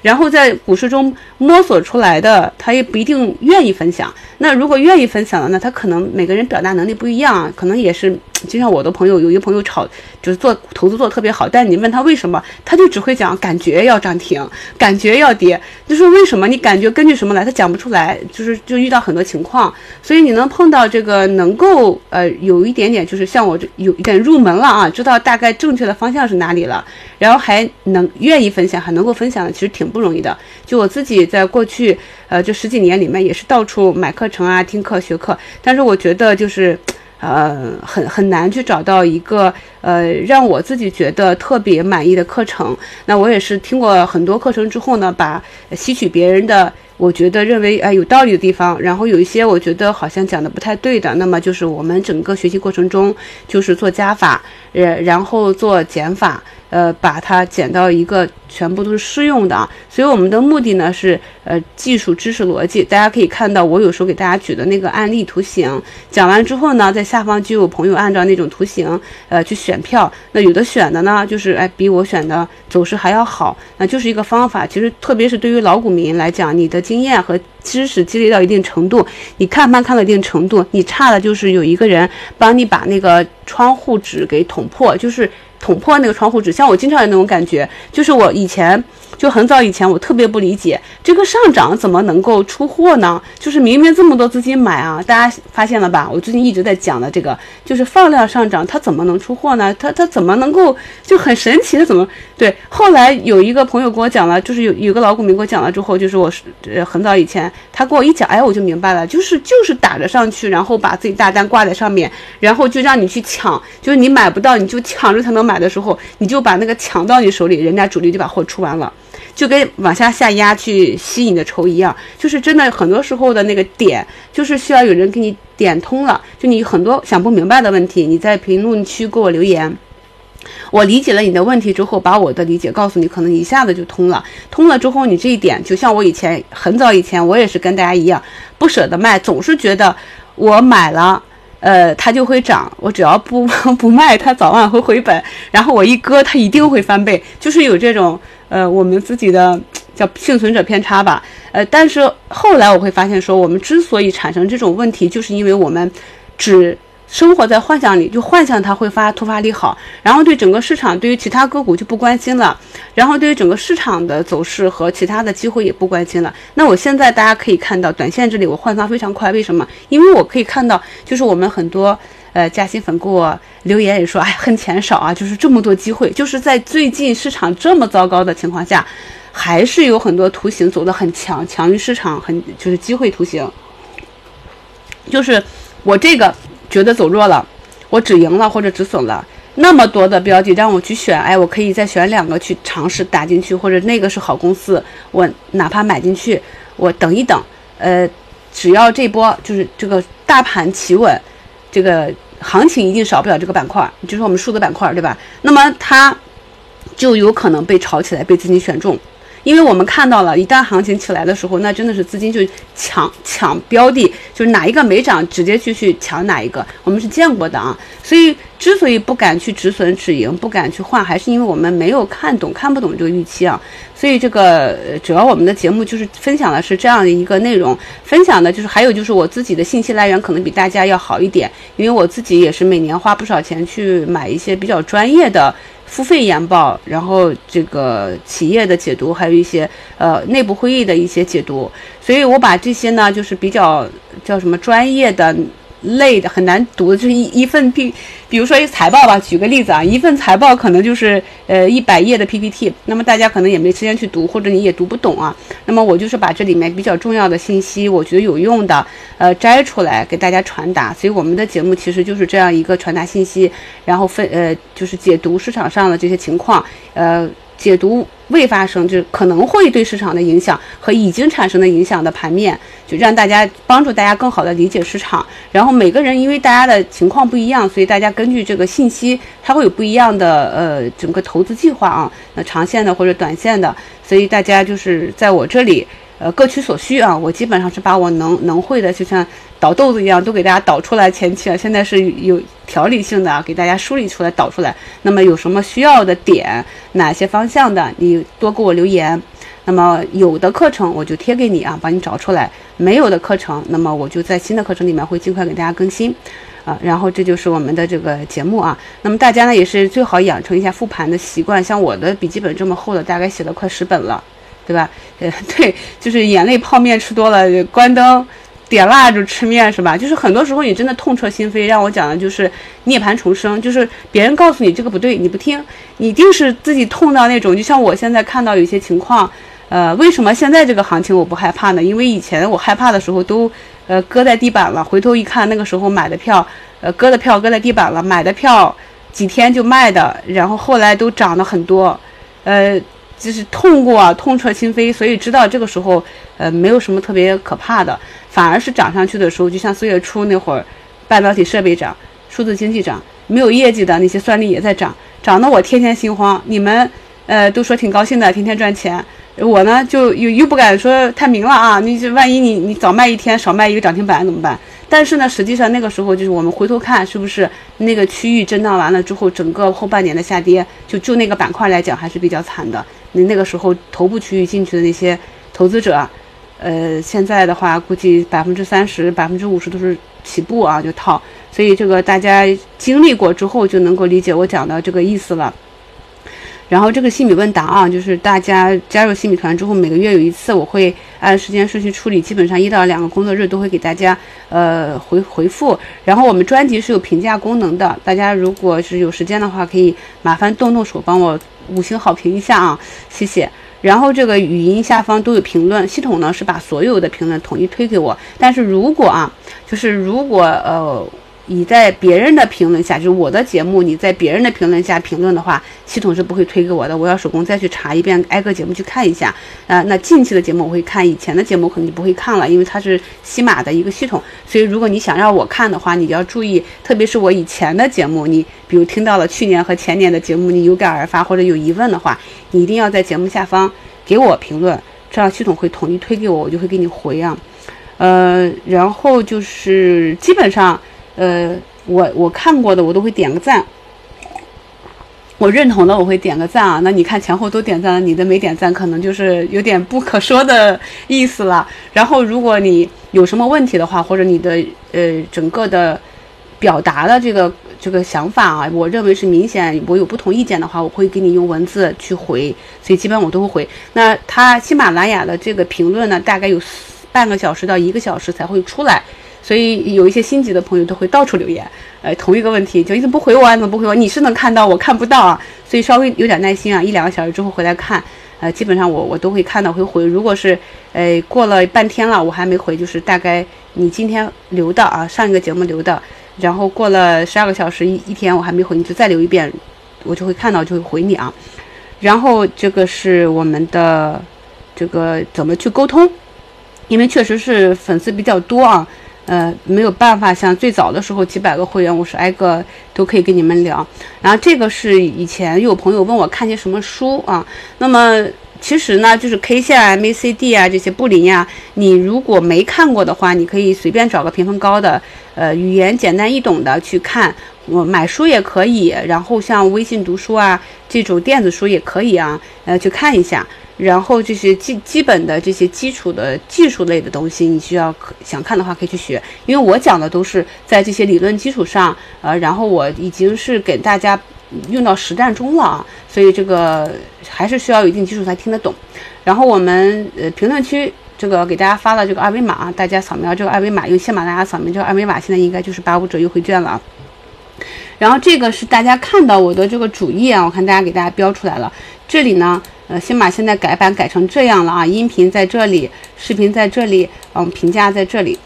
[SPEAKER 1] 然后在股市中摸索出来的，他也不一定愿意分享。那如果愿意分享的，那他可能每个人表达能力不一样，可能也是。就像我的朋友，有一个朋友炒，就是做投资做的特别好，但你问他他为什么，他就只会讲感觉要涨停，感觉要跌，就是为什么你感觉根据什么来，他讲不出来，就是就遇到很多情况，所以你能碰到这个能够呃有一点点，就是像我这有一点入门了啊，知道大概正确的方向是哪里了，然后还能愿意分享，还能够分享的，其实挺不容易的。就我自己在过去呃这十几年里面，也是到处买课程啊，听课学课，但是我觉得就是。呃，很很难去找到一个呃让我自己觉得特别满意的课程。那我也是听过很多课程之后呢，把吸取别人的我觉得认为哎有道理的地方，然后有一些我觉得好像讲的不太对的，那么就是我们整个学习过程中就是做加法，呃，然后做减法。呃，把它减到一个全部都是适用的啊，所以我们的目的呢是呃技术知识逻辑。大家可以看到，我有时候给大家举的那个案例图形，讲完之后呢，在下方就有朋友按照那种图形呃去选票。那有的选的呢，就是哎比我选的走势还要好，那就是一个方法。其实特别是对于老股民来讲，你的经验和知识积累到一定程度，你看盘看到一定程度，你差的就是有一个人帮你把那个窗户纸给捅破，就是。捅破那个窗户纸，像我经常有那种感觉，就是我以前就很早以前，我特别不理解这个上涨怎么能够出货呢？就是明明这么多资金买啊，大家发现了吧？我最近一直在讲的这个，就是放量上涨，它怎么能出货呢？它它怎么能够就很神奇的怎么对？后来有一个朋友跟我讲了，就是有有个老股民给我讲了之后，就是我是呃很早以前他跟我一讲，哎，我就明白了，就是就是打着上去，然后把自己大单挂在上面，然后就让你去抢，就是你买不到你就抢着才能。买的时候，你就把那个抢到你手里，人家主力就把货出完了，就跟往下下压去吸你的筹一样，就是真的很多时候的那个点，就是需要有人给你点通了。就你很多想不明白的问题，你在评论区给我留言，我理解了你的问题之后，把我的理解告诉你，可能一下子就通了。通了之后，你这一点就像我以前很早以前，我也是跟大家一样，不舍得卖，总是觉得我买了。呃，它就会涨，我只要不 [LAUGHS] 不卖，它早晚会回本。然后我一割，它一定会翻倍，就是有这种呃，我们自己的叫幸存者偏差吧。呃，但是后来我会发现，说我们之所以产生这种问题，就是因为我们只。生活在幻想里，就幻想它会发突发利好，然后对整个市场，对于其他个股就不关心了，然后对于整个市场的走势和其他的机会也不关心了。那我现在大家可以看到，短线这里我换仓非常快，为什么？因为我可以看到，就是我们很多呃加薪粉给我留言也说，哎，恨钱少啊，就是这么多机会，就是在最近市场这么糟糕的情况下，还是有很多图形走得很强，强于市场，很就是机会图形，就是我这个。觉得走弱了，我止盈了或者止损了，那么多的标的让我去选，哎，我可以再选两个去尝试打进去，或者那个是好公司，我哪怕买进去，我等一等，呃，只要这波就是这个大盘企稳，这个行情一定少不了这个板块，就是我们数字板块，对吧？那么它就有可能被炒起来，被资金选中。因为我们看到了，一旦行情起来的时候，那真的是资金就抢抢标的，就是哪一个没涨，直接就去抢哪一个。我们是见过的啊，所以之所以不敢去止损止盈，不敢去换，还是因为我们没有看懂、看不懂这个预期啊。所以这个主要我们的节目就是分享的是这样的一个内容，分享的就是还有就是我自己的信息来源可能比大家要好一点，因为我自己也是每年花不少钱去买一些比较专业的。付费研报，然后这个企业的解读，还有一些呃内部会议的一些解读，所以我把这些呢，就是比较叫什么专业的累的，很难读的，就是一一份 P，比如说一个财报吧，举个例子啊，一份财报可能就是呃一百页的 PPT，那么大家可能也没时间去读，或者你也读不懂啊。那么我就是把这里面比较重要的信息，我觉得有用的，呃摘出来给大家传达。所以我们的节目其实就是这样一个传达信息，然后分呃就是解读市场上的这些情况，呃。解读未发生，就是可能会对市场的影响和已经产生的影响的盘面，就让大家帮助大家更好的理解市场。然后每个人因为大家的情况不一样，所以大家根据这个信息，它会有不一样的呃整个投资计划啊，那长线的或者短线的，所以大家就是在我这里。呃，各取所需啊！我基本上是把我能能会的，就像倒豆子一样，都给大家倒出来。前期啊，现在是有条理性的啊，给大家梳理出来，导出来。那么有什么需要的点，哪些方向的，你多给我留言。那么有的课程我就贴给你啊，帮你找出来；没有的课程，那么我就在新的课程里面会尽快给大家更新啊。然后这就是我们的这个节目啊。那么大家呢，也是最好养成一下复盘的习惯。像我的笔记本这么厚的，大概写了快十本了。对吧？呃，[LAUGHS] 对，就是眼泪泡面吃多了，关灯，点蜡烛吃面是吧？就是很多时候你真的痛彻心扉，让我讲的就是涅槃重生，就是别人告诉你这个不对，你不听，你一定是自己痛到那种。就像我现在看到有些情况，呃，为什么现在这个行情我不害怕呢？因为以前我害怕的时候都，呃，搁在地板了，回头一看那个时候买的票，呃，搁的票搁在地板了，买的票几天就卖的，然后后来都涨了很多，呃。就是痛过啊，痛彻心扉，所以知道这个时候，呃，没有什么特别可怕的，反而是涨上去的时候，就像四月初那会儿，半导体设备涨，数字经济涨，没有业绩的那些算力也在涨，涨得我天天心慌。你们，呃，都说挺高兴的，天天赚钱，我呢就又又不敢说太明了啊，你这万一你你早卖一天少卖一个涨停板怎么办？但是呢，实际上那个时候就是我们回头看，是不是那个区域震荡完了之后，整个后半年的下跌，就就那个板块来讲还是比较惨的。你那个时候头部区域进去的那些投资者，呃，现在的话估计百分之三十、百分之五十都是起步啊，就套。所以这个大家经历过之后就能够理解我讲的这个意思了。然后这个新米问答啊，就是大家加入新米团之后，每个月有一次，我会按时间顺序处理，基本上一到两个工作日都会给大家呃回回复。然后我们专辑是有评价功能的，大家如果是有时间的话，可以麻烦动动手帮我五星好评一下啊，谢谢。然后这个语音下方都有评论，系统呢是把所有的评论统一推给我，但是如果啊，就是如果呃。你在别人的评论下，就是我的节目，你在别人的评论下评论的话，系统是不会推给我的，我要手工再去查一遍，挨个节目去看一下。啊，那近期的节目我会看，以前的节目可能就不会看了，因为它是西马的一个系统。所以如果你想让我看的话，你要注意，特别是我以前的节目，你比如听到了去年和前年的节目，你有感而发或者有疑问的话，你一定要在节目下方给我评论，这样系统会统一推给我，我就会给你回啊。呃，然后就是基本上。呃，我我看过的我都会点个赞，我认同的我会点个赞啊。那你看前后都点赞了，你的没点赞可能就是有点不可说的意思了。然后如果你有什么问题的话，或者你的呃整个的表达的这个这个想法啊，我认为是明显我有不同意见的话，我会给你用文字去回，所以基本我都会回。那他喜马拉雅的这个评论呢，大概有半个小时到一个小时才会出来。所以有一些心急的朋友都会到处留言，呃，同一个问题就一直不回我，怎么不回我？你是能看到，我看不到啊，所以稍微有点耐心啊，一两个小时之后回来看，呃，基本上我我都会看到会回。如果是，呃，过了半天了我还没回，就是大概你今天留的啊，上一个节目留的，然后过了十二个小时一一天我还没回，你就再留一遍，我就会看到就会回你啊。然后这个是我们的这个怎么去沟通，因为确实是粉丝比较多啊。呃，没有办法，像最早的时候几百个会员，我是挨个都可以跟你们聊。然后这个是以前有朋友问我看些什么书啊，那么其实呢，就是 K 线、MACD 啊这些布林呀，你如果没看过的话，你可以随便找个评分高的，呃，语言简单易懂的去看。我买书也可以，然后像微信读书啊这种电子书也可以啊，呃，去看一下。然后这些基基本的这些基础的技术类的东西，你需要想看的话可以去学，因为我讲的都是在这些理论基础上，呃，然后我已经是给大家用到实战中了啊，所以这个还是需要有一定基础才听得懂。然后我们呃评论区这个给大家发了这个二维码，大家扫描这个二维码，用喜马拉雅扫描这个二维码，现在应该就是八五折优惠券了。然后这个是大家看到我的这个主页啊，我看大家给大家标出来了。这里呢，呃，先把现在改版改成这样了啊，音频在这里，视频在这里，嗯，评价在这里。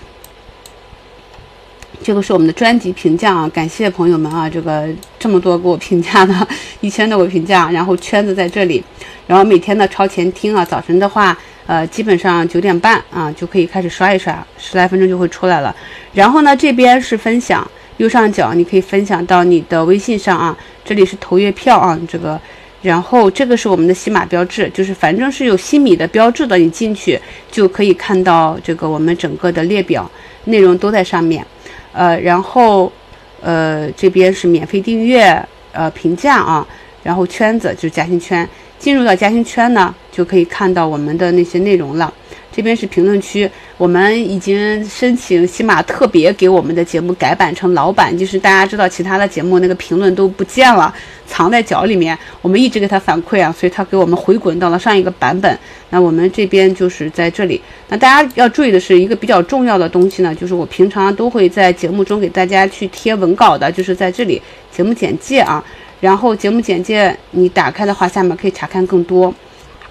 [SPEAKER 1] 这个是我们的专辑评价啊，感谢朋友们啊，这个这么多给我评价的，一千多个评价，然后圈子在这里，然后每天的超前听啊，早晨的话，呃，基本上九点半啊就可以开始刷一刷，十来分钟就会出来了。然后呢，这边是分享，右上角你可以分享到你的微信上啊，这里是投月票啊，这个，然后这个是我们的喜马标志，就是反正是有西米的标志的，你进去就可以看到这个我们整个的列表，内容都在上面。呃，然后，呃，这边是免费订阅，呃，评价啊，然后圈子就是嘉兴圈，进入到嘉兴圈呢，就可以看到我们的那些内容了。这边是评论区，我们已经申请喜马特别给我们的节目改版成老版，就是大家知道其他的节目那个评论都不见了，藏在角里面，我们一直给他反馈啊，所以他给我们回滚到了上一个版本。那我们这边就是在这里，那大家要注意的是一个比较重要的东西呢，就是我平常都会在节目中给大家去贴文稿的，就是在这里节目简介啊，然后节目简介你打开的话，下面可以查看更多。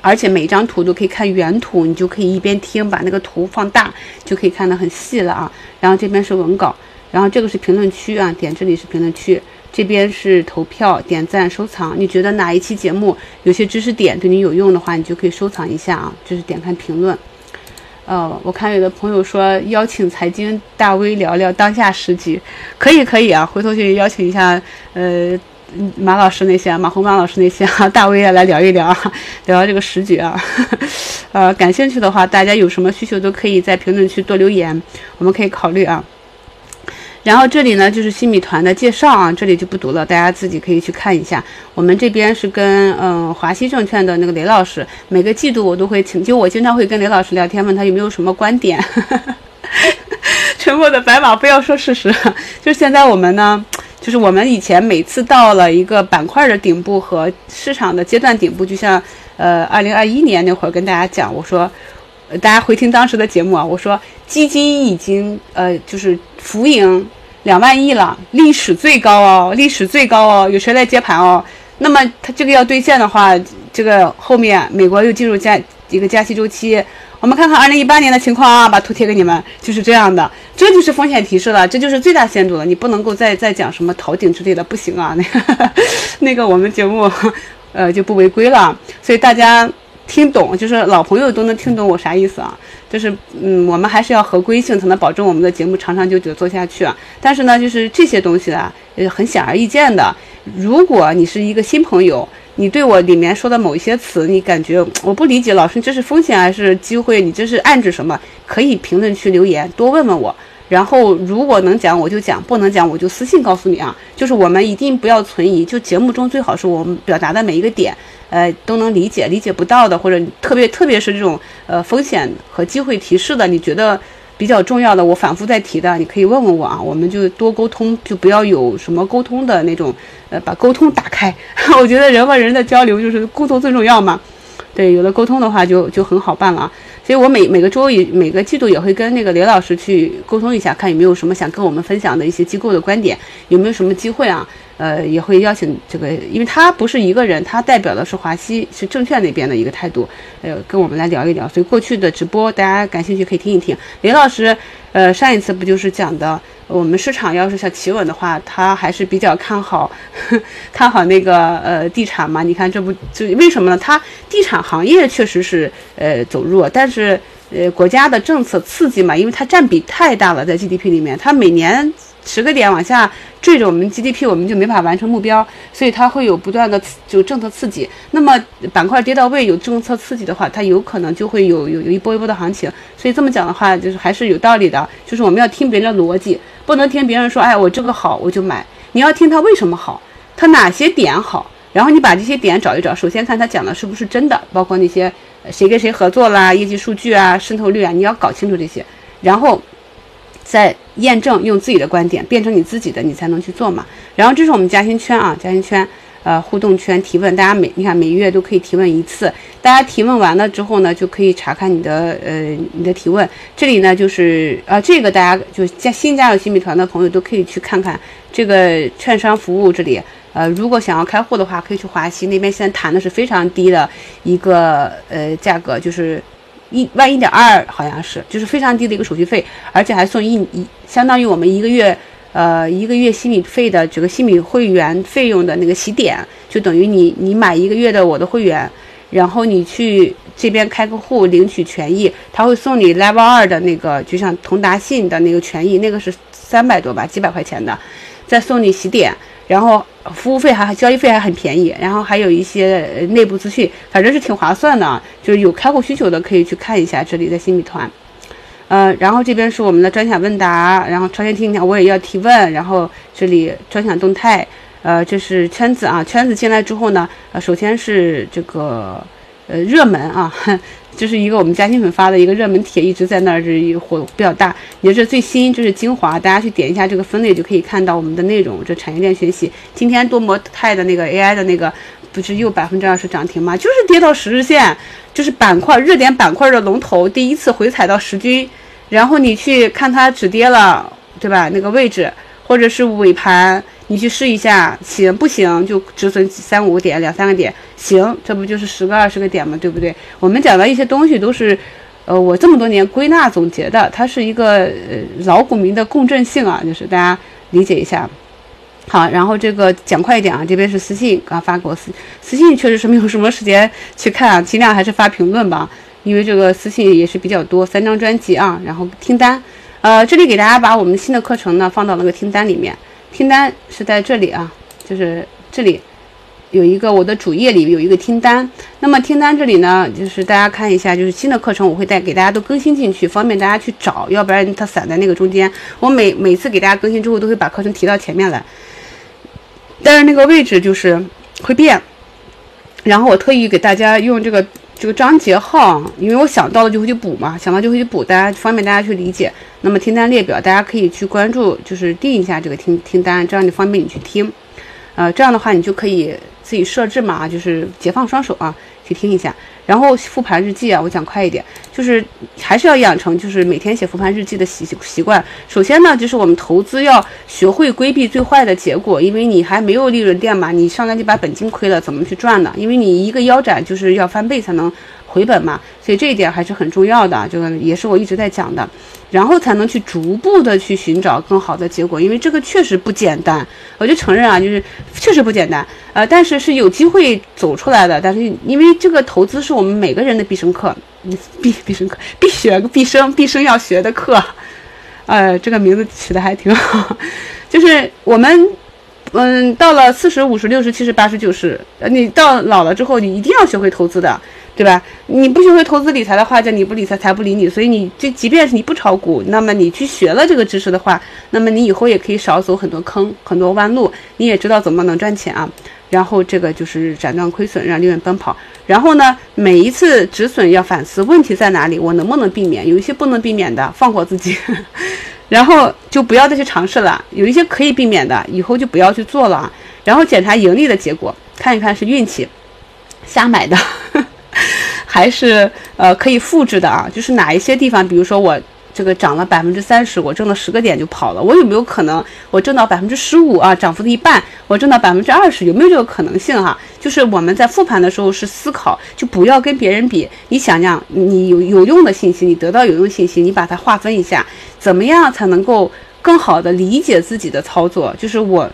[SPEAKER 1] 而且每张图都可以看原图，你就可以一边听，把那个图放大，就可以看得很细了啊。然后这边是文稿，然后这个是评论区啊，点这里是评论区，这边是投票、点赞、收藏。你觉得哪一期节目有些知识点对你有用的话，你就可以收藏一下啊，就是点开评论。呃，我看有的朋友说邀请财经大 V 聊聊当下时局，可以可以啊，回头去邀请一下，呃。马老师那些，马红马老师那些啊，[LAUGHS] 大 V 也来聊一聊，[LAUGHS] 聊聊这个时局啊。[LAUGHS] 呃，感兴趣的话，大家有什么需求都可以在评论区多留言，我们可以考虑啊。然后这里呢就是新米团的介绍啊，这里就不读了，大家自己可以去看一下。我们这边是跟嗯华西证券的那个雷老师，每个季度我都会请，就我经常会跟雷老师聊天，问他有没有什么观点。沉默的白马不要说事实，就现在我们呢。就是我们以前每次到了一个板块的顶部和市场的阶段顶部，就像呃，二零二一年那会儿跟大家讲，我说，大家回听当时的节目啊，我说基金已经呃就是浮盈两万亿了，历史最高哦，历史最高哦，有谁来接盘哦？那么它这个要兑现的话，这个后面美国又进入加一个加息周期。我们看看二零一八年的情况啊，把图贴给你们，就是这样的，这就是风险提示了，这就是最大限度了，你不能够再再讲什么逃顶之类的，不行啊，[LAUGHS] 那个那个我们节目，呃就不违规了，所以大家听懂，就是老朋友都能听懂我啥意思啊，就是嗯，我们还是要合规性才能保证我们的节目长长久久做下去，但是呢，就是这些东西啊，呃很显而易见的，如果你是一个新朋友。你对我里面说的某一些词，你感觉我不理解，老师这是风险还是机会？你这是暗指什么？可以评论区留言多问问我，然后如果能讲我就讲，不能讲我就私信告诉你啊。就是我们一定不要存疑，就节目中最好是我们表达的每一个点，呃都能理解，理解不到的或者特别特别是这种呃风险和机会提示的，你觉得？比较重要的，我反复在提的，你可以问问我啊，我们就多沟通，就不要有什么沟通的那种，呃，把沟通打开。[LAUGHS] 我觉得人和人的交流就是沟通最重要嘛。对，有了沟通的话，就就很好办了。所以我每每个周也每个季度也会跟那个雷老师去沟通一下，看有没有什么想跟我们分享的一些机构的观点，有没有什么机会啊？呃，也会邀请这个，因为他不是一个人，他代表的是华西，是证券那边的一个态度，呃，跟我们来聊一聊。所以过去的直播，大家感兴趣可以听一听。林老师，呃，上一次不就是讲的，我们市场要是想企稳的话，它还是比较看好，看好那个呃地产嘛。你看这不就为什么呢？它地产行业确实是呃走弱，但是呃国家的政策刺激嘛，因为它占比太大了，在 GDP 里面，它每年。十个点往下坠着，我们 GDP 我们就没法完成目标，所以它会有不断的就政策刺激。那么板块跌到位有政策刺激的话，它有可能就会有有有一波一波的行情。所以这么讲的话，就是还是有道理的。就是我们要听别人的逻辑，不能听别人说，哎，我这个好我就买。你要听他为什么好，他哪些点好，然后你把这些点找一找。首先看他讲的是不是真的，包括那些谁跟谁合作啦、业绩数据啊、渗透率啊，你要搞清楚这些，然后。在验证，用自己的观点变成你自己的，你才能去做嘛。然后这是我们嘉兴圈啊，嘉兴圈，呃互动圈提问，大家每你看每月都可以提问一次，大家提问完了之后呢，就可以查看你的呃你的提问。这里呢就是呃这个大家就加新加入新米团的朋友都可以去看看这个券商服务这里。呃，如果想要开户的话，可以去华西那边，现在谈的是非常低的一个呃价格，就是一万一点二，好像是，就是非常低的一个手续费，而且还送一一相当于我们一个月呃一个月新米费的这个新米会员费用的那个起点，就等于你你买一个月的我的会员，然后你去这边开个户领取权益，他会送你 Level 二的那个，就像同达信的那个权益，那个是三百多吧，几百块钱的，再送你洗点。然后服务费还交易费还很便宜，然后还有一些内部资讯，反正是挺划算的。就是有开户需求的可以去看一下这里的新米团，呃，然后这边是我们的专享问答，然后超前听讲我也要提问，然后这里专享动态，呃，这是圈子啊，圈子进来之后呢，呃，首先是这个呃热门啊。这是一个我们嘉兴粉发的一个热门帖，一直在那儿是火比较大。也是最新，这是精华，大家去点一下这个分类就可以看到我们的内容。这产业链学习，今天多模态的那个 [LAUGHS] AI 的那个不是又百分之二十涨停吗？就是跌到十日线，就是板块热点板块的龙头第一次回踩到十均，然后你去看它止跌了，对吧？那个位置或者是尾盘。你去试一下，行不行？就止损三五个点，两三个点，行，这不就是十个二十个点吗？对不对？我们讲的一些东西都是，呃，我这么多年归纳总结的，它是一个呃老股民的共振性啊，就是大家理解一下。好，然后这个讲快一点啊，这边是私信刚发给我私私信，确实是没有什么时间去看啊，尽量还是发评论吧，因为这个私信也是比较多。三张专辑啊，然后听单，呃，这里给大家把我们新的课程呢放到那个听单里面。听单是在这里啊，就是这里有一个我的主页里有一个听单。那么听单这里呢，就是大家看一下，就是新的课程我会带给大家都更新进去，方便大家去找，要不然它散在那个中间。我每每次给大家更新之后，都会把课程提到前面来，但是那个位置就是会变。然后我特意给大家用这个。这个章节号，因为我想到了就会去补嘛，想到就会去补，大家方便大家去理解。那么听单列表，大家可以去关注，就是定一下这个听听单，这样就方便你去听。呃，这样的话你就可以自己设置嘛，就是解放双手啊。去听一下，然后复盘日记啊，我讲快一点，就是还是要养成就是每天写复盘日记的习习惯。首先呢，就是我们投资要学会规避最坏的结果，因为你还没有利润店嘛，你上来就把本金亏了，怎么去赚呢？因为你一个腰斩就是要翻倍才能。回本嘛，所以这一点还是很重要的，这个也是我一直在讲的，然后才能去逐步的去寻找更好的结果，因为这个确实不简单，我就承认啊，就是确实不简单，呃，但是是有机会走出来的，但是因为这个投资是我们每个人的必胜课，必必胜课，必学必生必生要学的课，呃，这个名字起的还挺好，[LAUGHS] 就是我们。嗯，到了四十五十六十七十八十九十，呃，你到老了之后，你一定要学会投资的，对吧？你不学会投资理财的话，叫你不理财，财不理你。所以你这即便是你不炒股，那么你去学了这个知识的话，那么你以后也可以少走很多坑，很多弯路，你也知道怎么能赚钱啊。然后这个就是斩断亏损，让利润奔跑。然后呢，每一次止损要反思问题在哪里，我能不能避免？有一些不能避免的，放过自己。[LAUGHS] 然后就不要再去尝试了，有一些可以避免的，以后就不要去做了啊。然后检查盈利的结果，看一看是运气瞎买的，还是呃可以复制的啊？就是哪一些地方，比如说我。这个涨了百分之三十，我挣了十个点就跑了。我有没有可能我挣到百分之十五啊？涨幅的一半，我挣到百分之二十，有没有这个可能性哈？就是我们在复盘的时候是思考，就不要跟别人比。你想想，你有有用的信息，你得到有用信息，你把它划分一下，怎么样才能够更好的理解自己的操作？就是我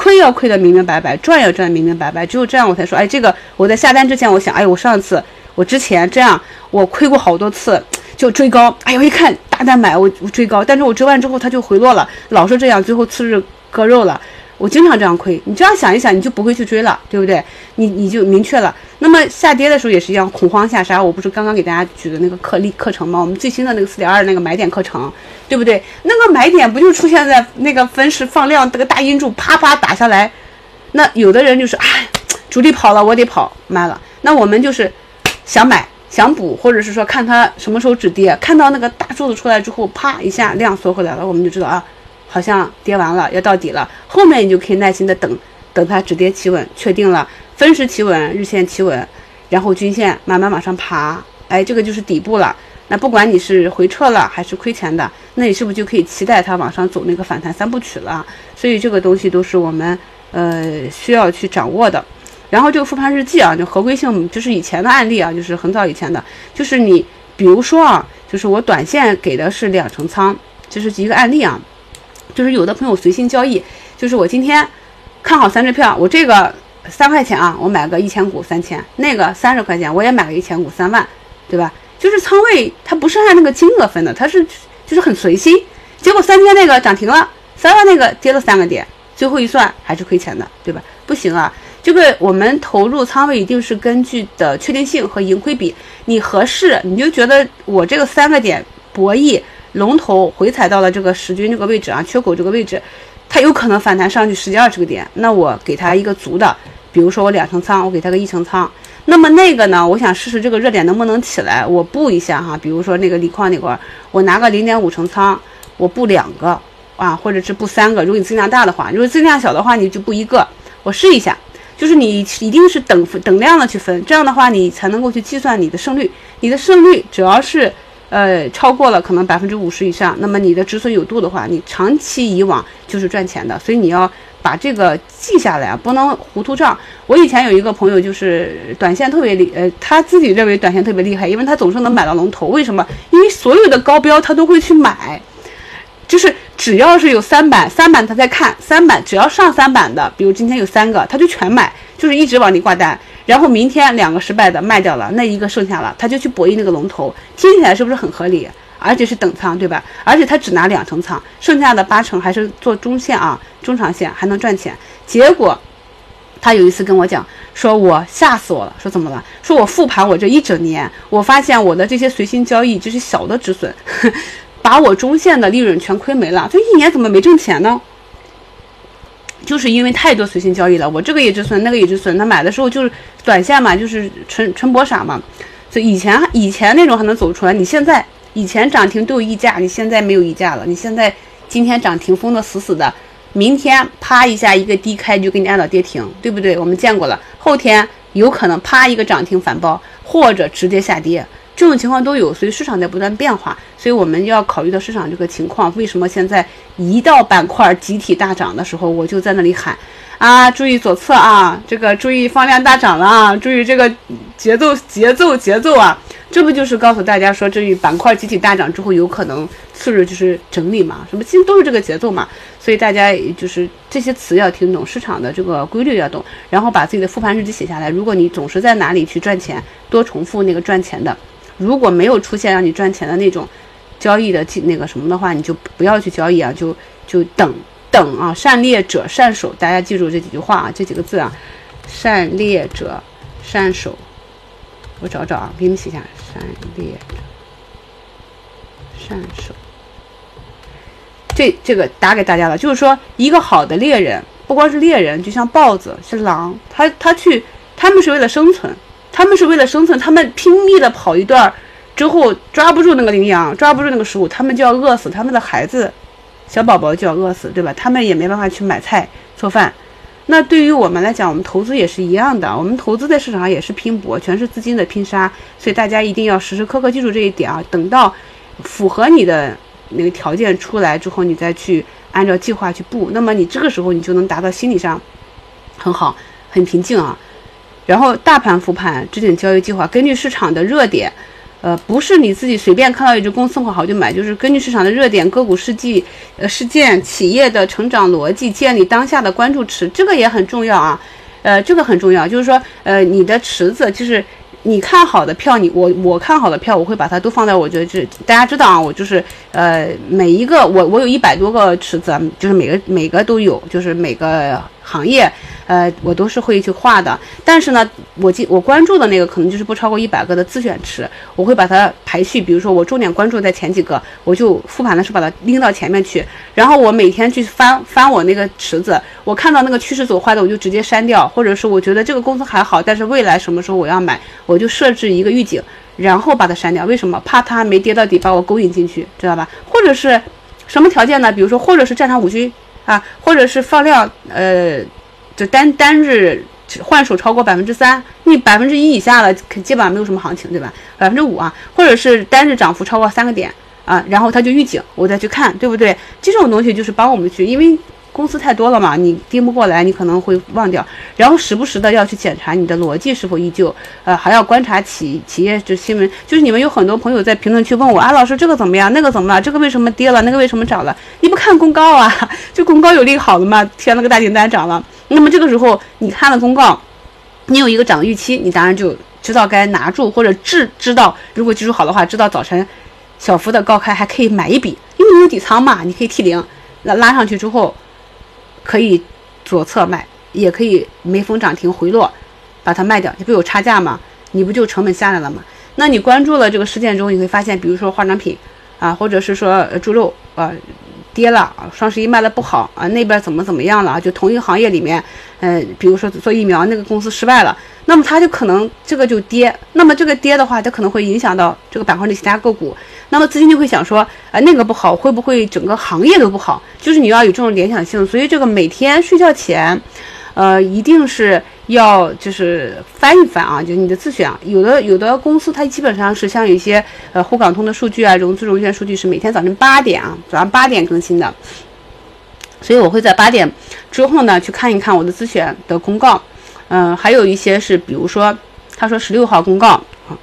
[SPEAKER 1] 亏要亏得明明白白，赚要赚得明明白白。只有这样，我才说，哎，这个我在下单之前，我想，哎，我上次我之前这样，我亏过好多次。就追高，哎呦，一看大单买，我我追高，但是我追完之后它就回落了，老是这样，最后次日割肉了。我经常这样亏，你这样想一想，你就不会去追了，对不对？你你就明确了。那么下跌的时候也是一样，恐慌下杀。我不是刚刚给大家举的那个课例课程吗？我们最新的那个四点二那个买点课程，对不对？那个买点不就出现在那个分时放量，这个大阴柱啪啪打下来，那有的人就是哎，主力跑了，我得跑，卖了。那我们就是想买。想补，或者是说看它什么时候止跌，看到那个大柱子出来之后，啪一下量缩回来了，我们就知道啊，好像跌完了，要到底了。后面你就可以耐心的等，等它止跌企稳，确定了分时企稳、日线企稳，然后均线慢慢往上爬，哎，这个就是底部了。那不管你是回撤了还是亏钱的，那你是不是就可以期待它往上走那个反弹三部曲了？所以这个东西都是我们呃需要去掌握的。然后这个复盘日记啊，就合规性就是以前的案例啊，就是很早以前的，就是你比如说啊，就是我短线给的是两成仓，这是一个案例啊，就是有的朋友随心交易，就是我今天看好三只票，我这个三块钱啊，我买个一千股三千，那个三十块钱我也买个一千股三万，对吧？就是仓位它不是按那个金额分的，它是就是很随心，结果三千那个涨停了，三万那个跌了三个点，最后一算还是亏钱的，对吧？不行啊。这个我们投入仓位一定是根据的确定性和盈亏比，你合适你就觉得我这个三个点博弈龙头回踩到了这个十均这个位置啊，缺口这个位置，它有可能反弹上去十几二十个点，那我给它一个足的，比如说我两成仓，我给它个一成仓，那么那个呢，我想试试这个热点能不能起来，我布一下哈，比如说那个锂矿那块，我拿个零点五成仓，我布两个啊，或者是布三个，如果你增量大的话，如果增量小的话，你就布一个，我试一下。就是你一定是等等量的去分，这样的话你才能够去计算你的胜率。你的胜率主要是呃超过了可能百分之五十以上，那么你的止损有度的话，你长期以往就是赚钱的。所以你要把这个记下来啊，不能糊涂账。我以前有一个朋友就是短线特别厉，呃，他自己认为短线特别厉害，因为他总是能买到龙头。为什么？因为所有的高标他都会去买，就是。只要是有三板，三板他在看三板，只要上三板的，比如今天有三个，他就全买，就是一直往里挂单。然后明天两个失败的卖掉了，那一个剩下了，他就去博弈那个龙头。听起来是不是很合理？而且是等仓，对吧？而且他只拿两成仓，剩下的八成还是做中线啊，中长线还能赚钱。结果他有一次跟我讲，说我吓死我了，说怎么了？说我复盘我这一整年，我发现我的这些随心交易就是小的止损。[LAUGHS] 把我中线的利润全亏没了，这一年怎么没挣钱呢？就是因为太多随心交易了，我这个也止损，那个也止损。他买的时候就是短线嘛，就是纯纯博傻嘛。所以以前以前那种还能走出来，你现在以前涨停都有溢价，你现在没有溢价了。你现在今天涨停封的死死的，明天啪一下一个低开就给你按到跌停，对不对？我们见过了。后天有可能啪一个涨停反包，或者直接下跌。这种情况都有，所以市场在不断变化，所以我们要考虑到市场这个情况。为什么现在一到板块集体大涨的时候，我就在那里喊啊，注意左侧啊，这个注意放量大涨了啊，注意这个节奏节奏节奏啊，这不就是告诉大家说，这于板块集体大涨之后，有可能次日就是整理嘛？什么其实都是这个节奏嘛。所以大家就是这些词要听懂，市场的这个规律要懂，然后把自己的复盘日记写下来。如果你总是在哪里去赚钱，多重复那个赚钱的。如果没有出现让你赚钱的那种交易的那个什么的话，你就不要去交易啊，就就等等啊。善猎者善守，大家记住这几句话啊，这几个字啊。善猎者善守，我找找啊，给你们写下。善猎者善守，这这个打给大家了，就是说一个好的猎人，不光是猎人，就像豹子是狼，他他去，他们是为了生存。他们是为了生存，他们拼命的跑一段之后抓不住那个羚羊，抓不住那个食物，他们就要饿死，他们的孩子、小宝宝就要饿死，对吧？他们也没办法去买菜做饭。那对于我们来讲，我们投资也是一样的，我们投资在市场上也是拼搏，全是资金的拼杀。所以大家一定要时时刻刻记住这一点啊！等到符合你的那个条件出来之后，你再去按照计划去布，那么你这个时候你就能达到心理上很好、很平静啊。然后大盘复盘，制定交易计划，根据市场的热点，呃，不是你自己随便看到一只公司好就买，就是根据市场的热点、个股事迹、呃事件、企业的成长逻辑，建立当下的关注池，这个也很重要啊，呃，这个很重要，就是说，呃，你的池子就是你看好的票，你我我看好的票，我会把它都放在我觉得这大家知道啊，我就是呃每一个我我有一百多个池子，就是每个每个都有，就是每个行业。呃，我都是会去画的，但是呢，我记我关注的那个可能就是不超过一百个的自选池，我会把它排序，比如说我重点关注在前几个，我就复盘的时候把它拎到前面去，然后我每天去翻翻我那个池子，我看到那个趋势走坏的，我就直接删掉，或者是我觉得这个公司还好，但是未来什么时候我要买，我就设置一个预警，然后把它删掉。为什么？怕它没跌到底把我勾引进去，知道吧？或者是什么条件呢？比如说，或者是战场五军啊，或者是放量，呃。就单单日换手超过百分之三，你百分之一以下了，基本上没有什么行情，对吧？百分之五啊，或者是单日涨幅超过三个点啊，然后它就预警，我再去看，对不对？这种东西就是帮我们去，因为。公司太多了嘛，你盯不过来，你可能会忘掉。然后时不时的要去检查你的逻辑是否依旧，呃，还要观察企企业这新闻。就是你们有很多朋友在评论区问我啊，老师这个怎么样？那个怎么了？这个为什么跌了？那个为什么涨了？你不看公告啊？[LAUGHS] 就公告有利好的嘛，填了个大订单涨了。那么这个时候你看了公告，你有一个涨预期，你当然就知道该拿住或者知知道，如果技术好的话，知道早晨小幅的高开还可以买一笔，因为你有底仓嘛，你可以 T 零，那拉上去之后。可以左侧卖，也可以没封涨停回落，把它卖掉，你不有差价吗？你不就成本下来了吗？那你关注了这个事件中，你会发现，比如说化妆品啊，或者是说猪肉啊。跌了啊，双十一卖的不好啊，那边怎么怎么样了啊？就同一个行业里面，嗯，比如说做疫苗那个公司失败了，那么它就可能这个就跌，那么这个跌的话，它可能会影响到这个板块的其他个股，那么资金就会想说，啊，那个不好，会不会整个行业都不好？就是你要有这种联想性，所以这个每天睡觉前。呃，一定是要就是翻一翻啊，就是你的自选，有的有的公司它基本上是像有一些呃沪港通的数据啊，融资融券数据是每天早晨八点啊，早上八点更新的，所以我会在八点之后呢去看一看我的自选的公告，嗯，还有一些是比如说他说十六号公告。啊，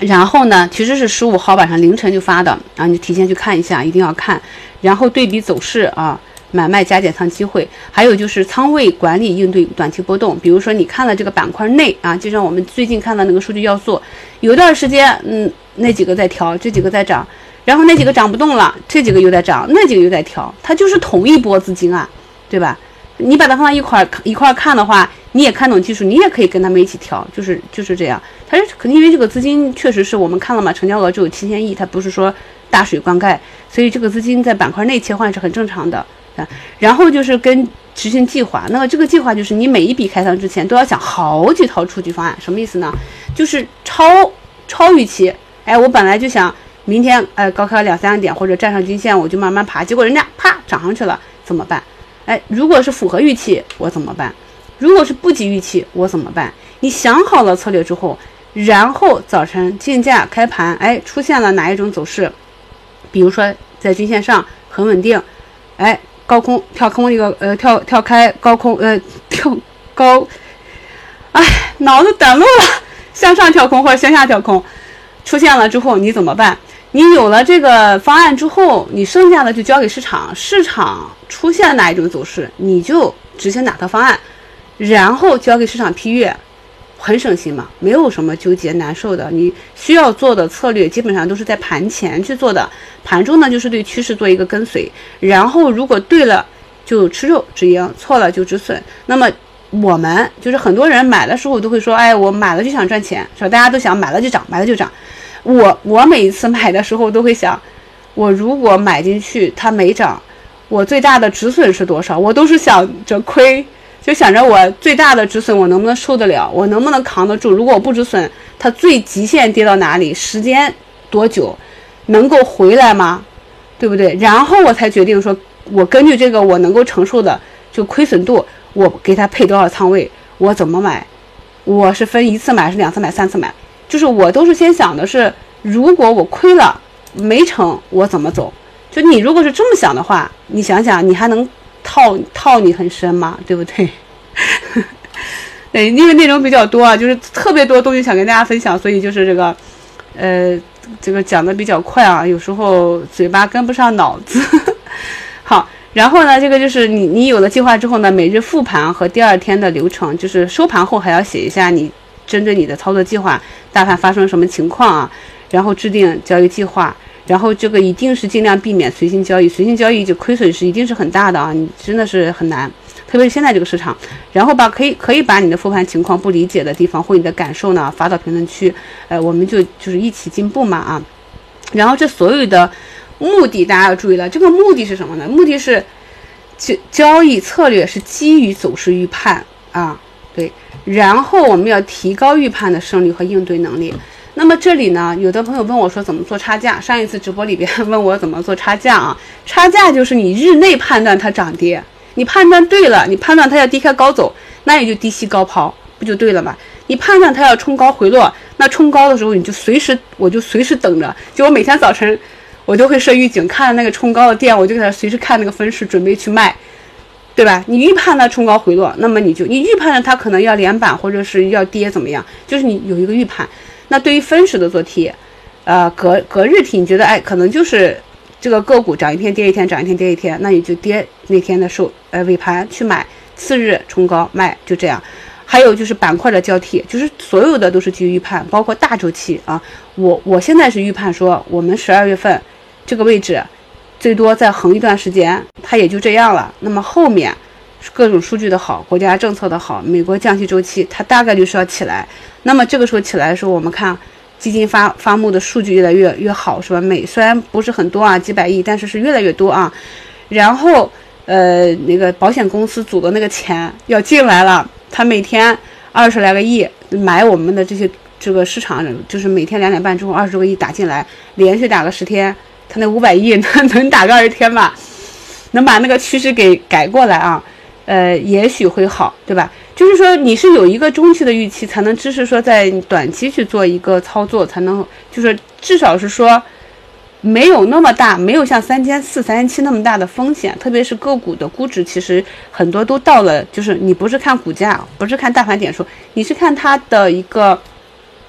[SPEAKER 1] 然后呢其实是十五号晚上凌晨就发的啊，你提前去看一下，一定要看，然后对比走势啊。买卖加减仓机会，还有就是仓位管理应对短期波动。比如说，你看了这个板块内啊，就像我们最近看到那个数据要素，有段时间，嗯，那几个在调，这几个在涨，然后那几个涨不动了，这几个又在涨，那几个又在调，它就是同一波资金啊，对吧？你把它放在一块一块看的话，你也看懂技术，你也可以跟他们一起调，就是就是这样。它是肯定因为这个资金确实是我们看了嘛，成交额只有七千亿，它不是说大水灌溉，所以这个资金在板块内切换是很正常的。啊然后就是跟执行计划，那么这个计划就是你每一笔开仓之前都要想好几套出局方案，什么意思呢？就是超超预期，哎，我本来就想明天呃高开两三个点或者站上均线我就慢慢爬，结果人家啪涨上去了，怎么办？哎，如果是符合预期我怎么办？如果是不及预期我怎么办？你想好了策略之后，然后早晨竞价开盘，哎，出现了哪一种走势？比如说在均线上很稳定，哎。高空跳空一个呃跳跳开高空呃跳高，哎脑子短路了，向上跳空或者向下跳空，出现了之后你怎么办？你有了这个方案之后，你剩下的就交给市场，市场出现哪一种走势，你就执行哪套方案，然后交给市场批阅。很省心嘛，没有什么纠结难受的。你需要做的策略基本上都是在盘前去做的，盘中呢就是对趋势做一个跟随，然后如果对了就吃肉止盈，错了就止损。那么我们就是很多人买的时候都会说，哎，我买了就想赚钱，是吧？大家都想买了就涨，买了就涨。我我每一次买的时候都会想，我如果买进去它没涨，我最大的止损是多少？我都是想着亏。就想着我最大的止损我能不能受得了，我能不能扛得住？如果我不止损，它最极限跌到哪里？时间多久能够回来吗？对不对？然后我才决定说，我根据这个我能够承受的就亏损度，我给他配多少仓位，我怎么买？我是分一次买，是两次买，三次买？就是我都是先想的是，如果我亏了没成，我怎么走？就你如果是这么想的话，你想想，你还能？套套你很深嘛，对不对？[LAUGHS] 对，因为内容比较多啊，就是特别多东西想跟大家分享，所以就是这个，呃，这个讲的比较快啊，有时候嘴巴跟不上脑子。[LAUGHS] 好，然后呢，这个就是你你有了计划之后呢，每日复盘和第二天的流程，就是收盘后还要写一下你针对你的操作计划，大盘发生什么情况啊，然后制定交易计划。然后这个一定是尽量避免随心交易，随心交易就亏损是一定是很大的啊，你真的是很难，特别是现在这个市场。然后把可以可以把你的复盘情况不理解的地方或你的感受呢发到评论区，呃，我们就就是一起进步嘛啊。然后这所有的目的大家要注意了，这个目的是什么呢？目的是交交易策略是基于走势预判啊，对。然后我们要提高预判的胜率和应对能力。那么这里呢，有的朋友问我说怎么做差价？上一次直播里边问我怎么做差价啊？差价就是你日内判断它涨跌，你判断对了，你判断它要低开高走，那也就低吸高抛，不就对了吗？你判断它要冲高回落，那冲高的时候你就随时，我就随时等着，就我每天早晨我都会设预警，看那个冲高的店，我就给它随时看那个分时，准备去卖，对吧？你预判它冲高回落，那么你就你预判了它可能要连板或者是要跌怎么样，就是你有一个预判。那对于分时的做 T，呃，隔隔日 T，你觉得哎，可能就是这个个股涨一天跌一天，涨一天跌一天，那你就跌那天的收呃尾盘去买，次日冲高卖，就这样。还有就是板块的交替，就是所有的都是基于预判，包括大周期啊。我我现在是预判说，我们十二月份这个位置最多再横一段时间，它也就这样了。那么后面各种数据的好，国家政策的好，美国降息周期它大概率是要起来。那么这个时候起来的时候，我们看基金发发募的数据越来越越好，是吧？每虽然不是很多啊，几百亿，但是是越来越多啊。然后呃，那个保险公司组的那个钱要进来了。他每天二十来个亿买我们的这些这个市场，就是每天两点半之后二十个亿打进来，连续打个十天，他那五百亿能 [LAUGHS] 能打个二十天吧？能把那个趋势给改过来啊？呃，也许会好，对吧？就是说你是有一个中期的预期，才能支持说在短期去做一个操作，才能就是至少是说。没有那么大，没有像三千四、三千七那么大的风险，特别是个股的估值，其实很多都到了，就是你不是看股价，不是看大盘点数，你是看它的一个，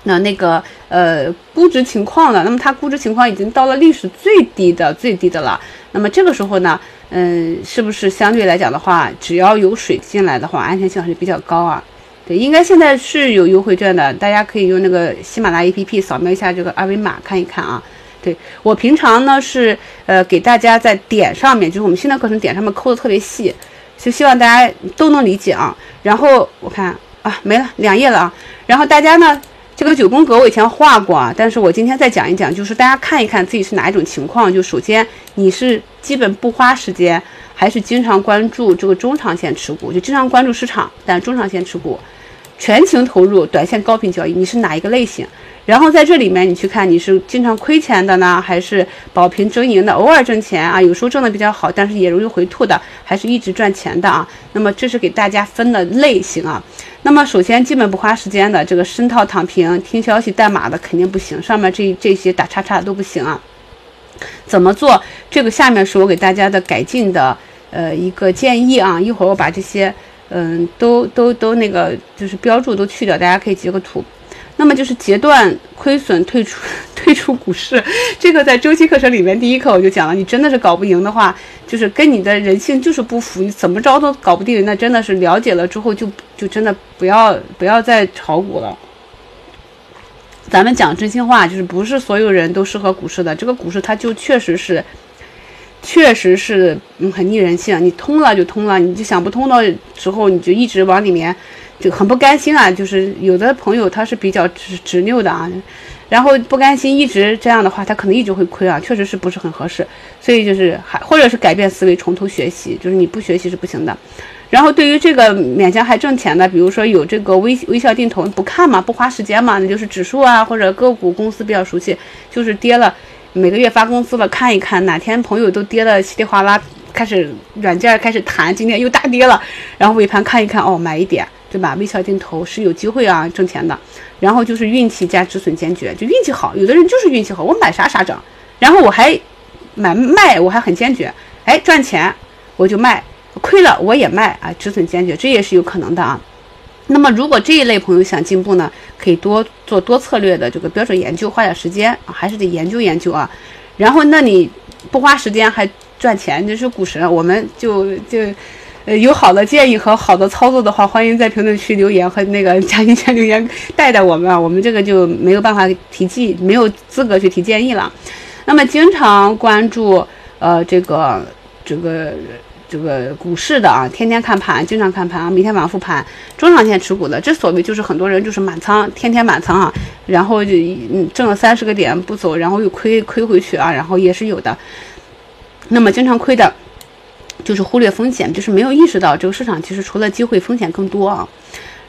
[SPEAKER 1] 那那个呃估值情况了。那么它估值情况已经到了历史最低的最低的了。那么这个时候呢，嗯，是不是相对来讲的话，只要有水进来的话，安全性还是比较高啊？对，应该现在是有优惠券的，大家可以用那个喜马拉雅 APP 扫描一下这个二维码看一看啊。对我平常呢是呃给大家在点上面，就是我们新的课程点上面抠的特别细，就希望大家都能理解啊。然后我看啊没了两页了啊。然后大家呢这个九宫格我以前画过啊，但是我今天再讲一讲，就是大家看一看自己是哪一种情况。就首先你是基本不花时间，还是经常关注这个中长线持股，就经常关注市场，但中长线持股，全情投入短线高频交易，你是哪一个类型？然后在这里面，你去看你是经常亏钱的呢，还是保平争赢的，偶尔挣钱啊，有时候挣的比较好，但是也容易回吐的，还是一直赚钱的啊？那么这是给大家分的类型啊。那么首先基本不花时间的，这个深套躺平、听消息代码的肯定不行，上面这这些打叉叉都不行啊。怎么做？这个下面是我给大家的改进的呃一个建议啊。一会儿我把这些嗯都都都那个就是标注都去掉，大家可以截个图。那么就是截断亏损，退出 [LAUGHS] 退出股市。这个在周期课程里面第一课我就讲了，你真的是搞不赢的话，就是跟你的人性就是不符，你怎么着都搞不定。那真的是了解了之后，就就真的不要不要再炒股了。咱们讲真心话，就是不是所有人都适合股市的。这个股市它就确实是，确实是嗯很逆人性。你通了就通了，你就想不通的时候，你就一直往里面。就很不甘心啊，就是有的朋友他是比较执执拗的啊，然后不甘心一直这样的话，他可能一直会亏啊，确实是不是很合适，所以就是还或者是改变思维，从头学习，就是你不学习是不行的。然后对于这个勉强还挣钱的，比如说有这个微微笑定投，不看嘛，不花时间嘛，那就是指数啊或者个股公司比较熟悉，就是跌了每个月发工资了看一看，哪天朋友都跌的稀里哗啦，开始软件开始弹，今天又大跌了，然后尾盘看一看，哦买一点。对吧？微笑定投是有机会啊，挣钱的。然后就是运气加止损坚决，就运气好。有的人就是运气好，我买啥啥涨。然后我还买卖，我还很坚决。哎，赚钱我就卖，亏了我也卖啊，止损坚决，这也是有可能的啊。那么如果这一类朋友想进步呢，可以多做多策略的这个标准研究，花点时间啊，还是得研究研究啊。然后那你不花时间还赚钱，就是股神，我们就就。呃，有好的建议和好的操作的话，欢迎在评论区留言和那个加进群留言带带我们啊，我们这个就没有办法提建，没有资格去提建议了。那么经常关注呃这个这个这个股市的啊，天天看盘，经常看盘啊，每天晚复盘，中长线持股的，这所谓就是很多人就是满仓，天天满仓啊，然后就嗯挣了三十个点不走，然后又亏亏回去啊，然后也是有的。那么经常亏的。就是忽略风险，就是没有意识到这个市场其实除了机会，风险更多啊。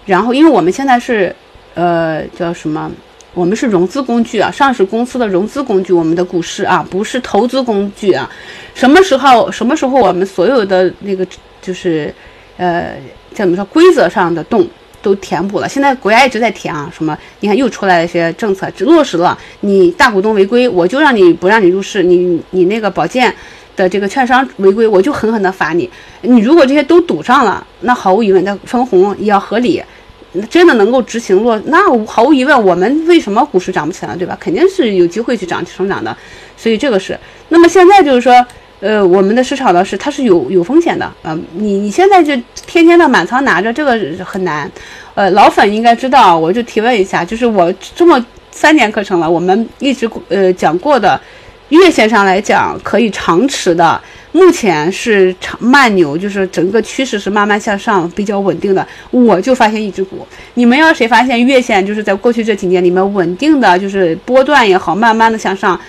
[SPEAKER 1] 然后，因为我们现在是，呃，叫什么，我们是融资工具啊，上市公司的融资工具，我们的股市啊，不是投资工具啊。什么时候，什么时候我们所有的那个就是，呃，怎么说，规则上的洞都填补了？现在国家一直在填啊，什么？你看又出来了一些政策，只落实了。你大股东违规，我就让你不让你入市。你你那个保荐的这个券商违规，我就狠狠的罚你。你如果这些都堵上了，那毫无疑问，那分红也要合理。真的能够执行落，那毫无疑问，我们为什么股市涨不起来，对吧？肯定是有机会去涨成长的，所以这个是。那么现在就是说，呃，我们的市场呢是它是有有风险的，呃，你你现在就天天的满仓拿着，这个很难。呃，老粉应该知道，我就提问一下，就是我这么三年课程了，我们一直呃讲过的，月线上来讲可以长持的。目前是长慢牛，就是整个趋势是慢慢向上，比较稳定的。我就发现一只股，你们要谁发现月线就是在过去这几年里面稳定的就是波段也好，慢慢的向上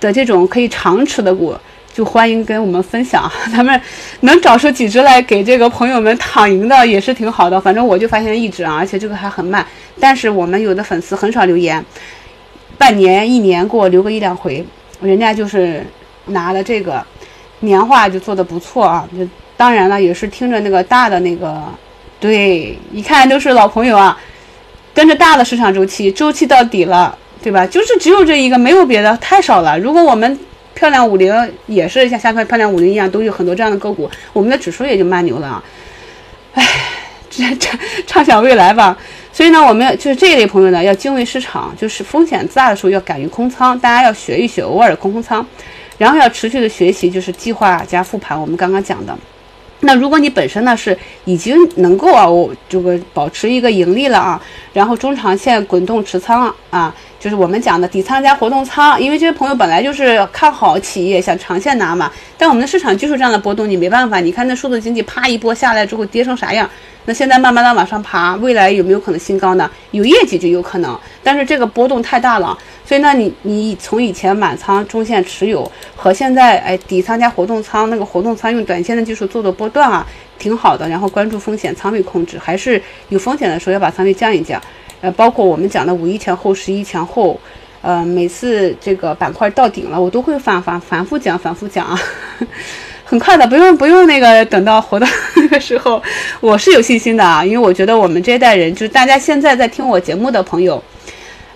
[SPEAKER 1] 的这种可以长持的股，就欢迎跟我们分享。咱们能找出几只来给这个朋友们躺赢的也是挺好的。反正我就发现一只啊，而且这个还很慢。但是我们有的粉丝很少留言，半年一年给我留个一两回，人家就是拿了这个。年化就做的不错啊，就当然了，也是听着那个大的那个，对，一看都是老朋友啊，跟着大的市场周期，周期到底了，对吧？就是只有这一个，没有别的，太少了。如果我们漂亮五零也是像像漂亮五零一样，都有很多这样的个股，我们的指数也就慢牛了啊。唉，[LAUGHS] 畅畅想未来吧。所以呢，我们就是这一类朋友呢，要敬畏市场，就是风险大的时候要敢于空仓，大家要学一学，偶尔空空仓。然后要持续的学习，就是计划加复盘。我们刚刚讲的，那如果你本身呢是已经能够啊，我这个保持一个盈利了啊，然后中长线滚动持仓啊，就是我们讲的底仓加活动仓。因为这些朋友本来就是看好企业，想长线拿嘛。但我们的市场就是这样的波动，你没办法。你看那数字经济啪一波下来之后跌成啥样？那现在慢慢的往上爬，未来有没有可能新高呢？有业绩就有可能，但是这个波动太大了。所以呢，你你从以前满仓中线持有和现在哎底仓加活动仓，那个活动仓用短线的技术做的波段啊，挺好的。然后关注风险，仓位控制，还是有风险的时候要把仓位降一降。呃，包括我们讲的五一前后、十一前后，呃，每次这个板块到顶了，我都会反反反复讲，反复讲啊，很快的，不用不用那个等到活到那个时候，我是有信心的啊，因为我觉得我们这一代人，就是大家现在在听我节目的朋友。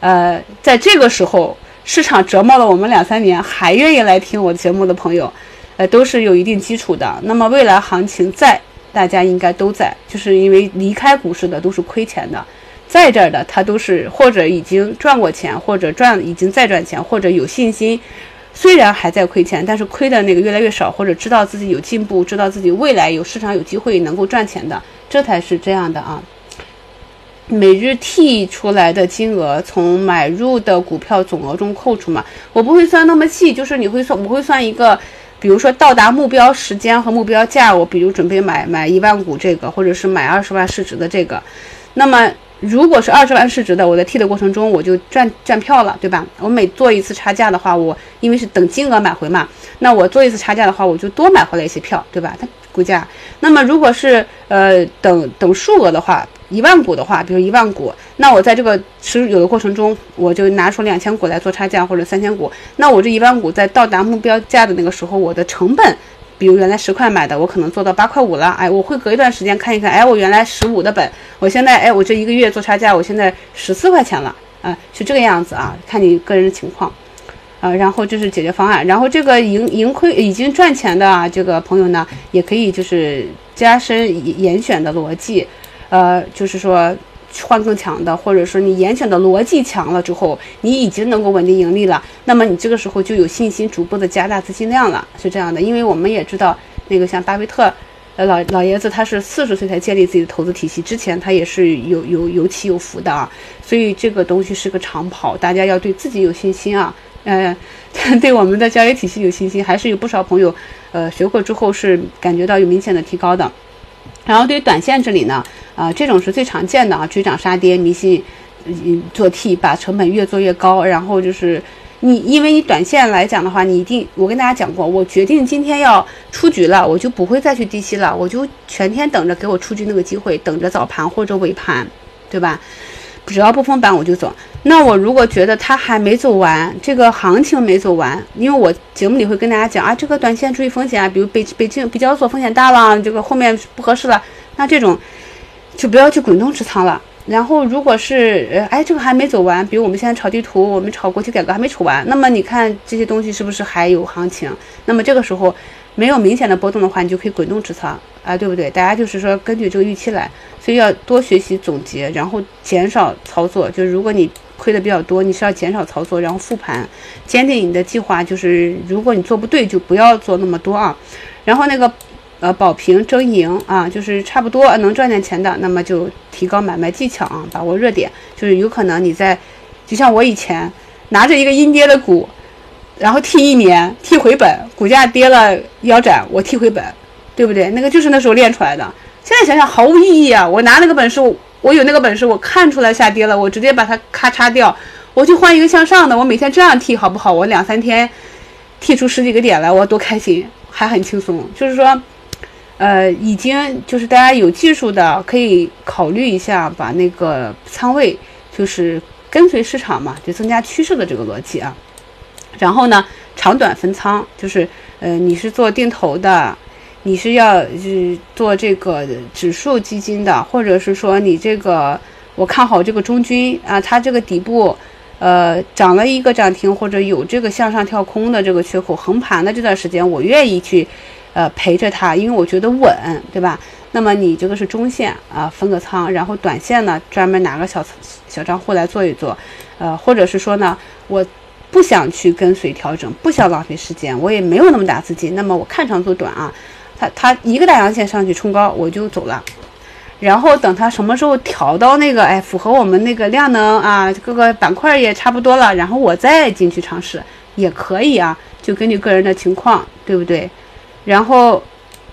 [SPEAKER 1] 呃，在这个时候，市场折磨了我们两三年，还愿意来听我节目的朋友，呃，都是有一定基础的。那么未来行情在，大家应该都在，就是因为离开股市的都是亏钱的，在这儿的他都是或者已经赚过钱，或者赚已经在赚钱，或者有信心，虽然还在亏钱，但是亏的那个越来越少，或者知道自己有进步，知道自己未来有市场有机会能够赚钱的，这才是这样的啊。每日 T 出来的金额从买入的股票总额中扣除嘛？我不会算那么细，就是你会算，我会算一个，比如说到达目标时间和目标价，我比如准备买买一万股这个，或者是买二十万市值的这个，那么如果是二十万市值的，我在 T 的过程中我就赚赚票了，对吧？我每做一次差价的话，我因为是等金额买回嘛，那我做一次差价的话，我就多买回来一些票，对吧？它股价，那么如果是呃等等数额的话。一万股的话，比如一万股，那我在这个持有的过程中，我就拿出两千股来做差价，或者三千股。那我这一万股在到达目标价的那个时候，我的成本，比如原来十块买的，我可能做到八块五了。哎，我会隔一段时间看一看，哎，我原来十五的本，我现在，哎，我这一个月做差价，我现在十四块钱了，啊，是这个样子啊，看你个人的情况，啊，然后这是解决方案。然后这个盈盈亏已经赚钱的啊，这个朋友呢，也可以就是加深严选的逻辑。呃，就是说换更强的，或者说你严选的逻辑强了之后，你已经能够稳定盈利了，那么你这个时候就有信心逐步的加大资金量了，是这样的。因为我们也知道，那个像巴菲特，呃老老爷子他是四十岁才建立自己的投资体系，之前他也是有 [LAUGHS] 有有起有伏的啊，所以这个东西是个长跑，大家要对自己有信心啊，呃，[LAUGHS] 对我们的交易体系有信心，还是有不少朋友，呃，学过之后是感觉到有明显的提高的。然后对于短线这里呢，啊，这种是最常见的啊，追涨杀跌，迷信，嗯，做 T，把成本越做越高。然后就是你，因为你短线来讲的话，你一定，我跟大家讲过，我决定今天要出局了，我就不会再去低吸了，我就全天等着给我出局那个机会，等着早盘或者尾盘，对吧？只要不封板我就走。那我如果觉得它还没走完，这个行情没走完，因为我节目里会跟大家讲啊，这个短线注意风险啊，比如北北京北交所风险大了，这个后面不合适了，那这种就不要去滚动持仓了。然后如果是呃，哎，这个还没走完，比如我们现在炒地图，我们炒国企改革还没炒完，那么你看这些东西是不是还有行情？那么这个时候没有明显的波动的话，你就可以滚动持仓啊，对不对？大家就是说根据这个预期来，所以要多学习总结，然后减少操作。就是如果你亏的比较多，你是要减少操作，然后复盘，坚定你的计划。就是如果你做不对，就不要做那么多啊。然后那个。呃，保平争赢啊，就是差不多能赚点钱的，那么就提高买卖技巧啊，把握热点。就是有可能你在，就像我以前拿着一个阴跌的股，然后 T 一年，T 回本，股价跌了腰斩，我 T 回本，对不对？那个就是那时候练出来的。现在想想毫无意义啊！我拿那个本事，我有那个本事，我看出来下跌了，我直接把它咔嚓掉，我去换一个向上的，我每天这样剃好不好？我两三天剃出十几个点来，我多开心，还很轻松。就是说。呃，已经就是大家有技术的可以考虑一下，把那个仓位就是跟随市场嘛，就增加趋势的这个逻辑啊。然后呢，长短分仓，就是呃，你是做定投的，你是要是做这个指数基金的，或者是说你这个我看好这个中军啊，它这个底部呃涨了一个涨停，或者有这个向上跳空的这个缺口横盘的这段时间，我愿意去。呃，陪着它，因为我觉得稳，对吧？那么你这个是中线啊，分个仓，然后短线呢，专门拿个小小账户来做一做，呃，或者是说呢，我不想去跟随调整，不想浪费时间，我也没有那么大资金，那么我看长做短啊，它它一个大阳线上去冲高，我就走了，然后等它什么时候调到那个哎符合我们那个量能啊，各个板块也差不多了，然后我再进去尝试也可以啊，就根据个人的情况，对不对？然后，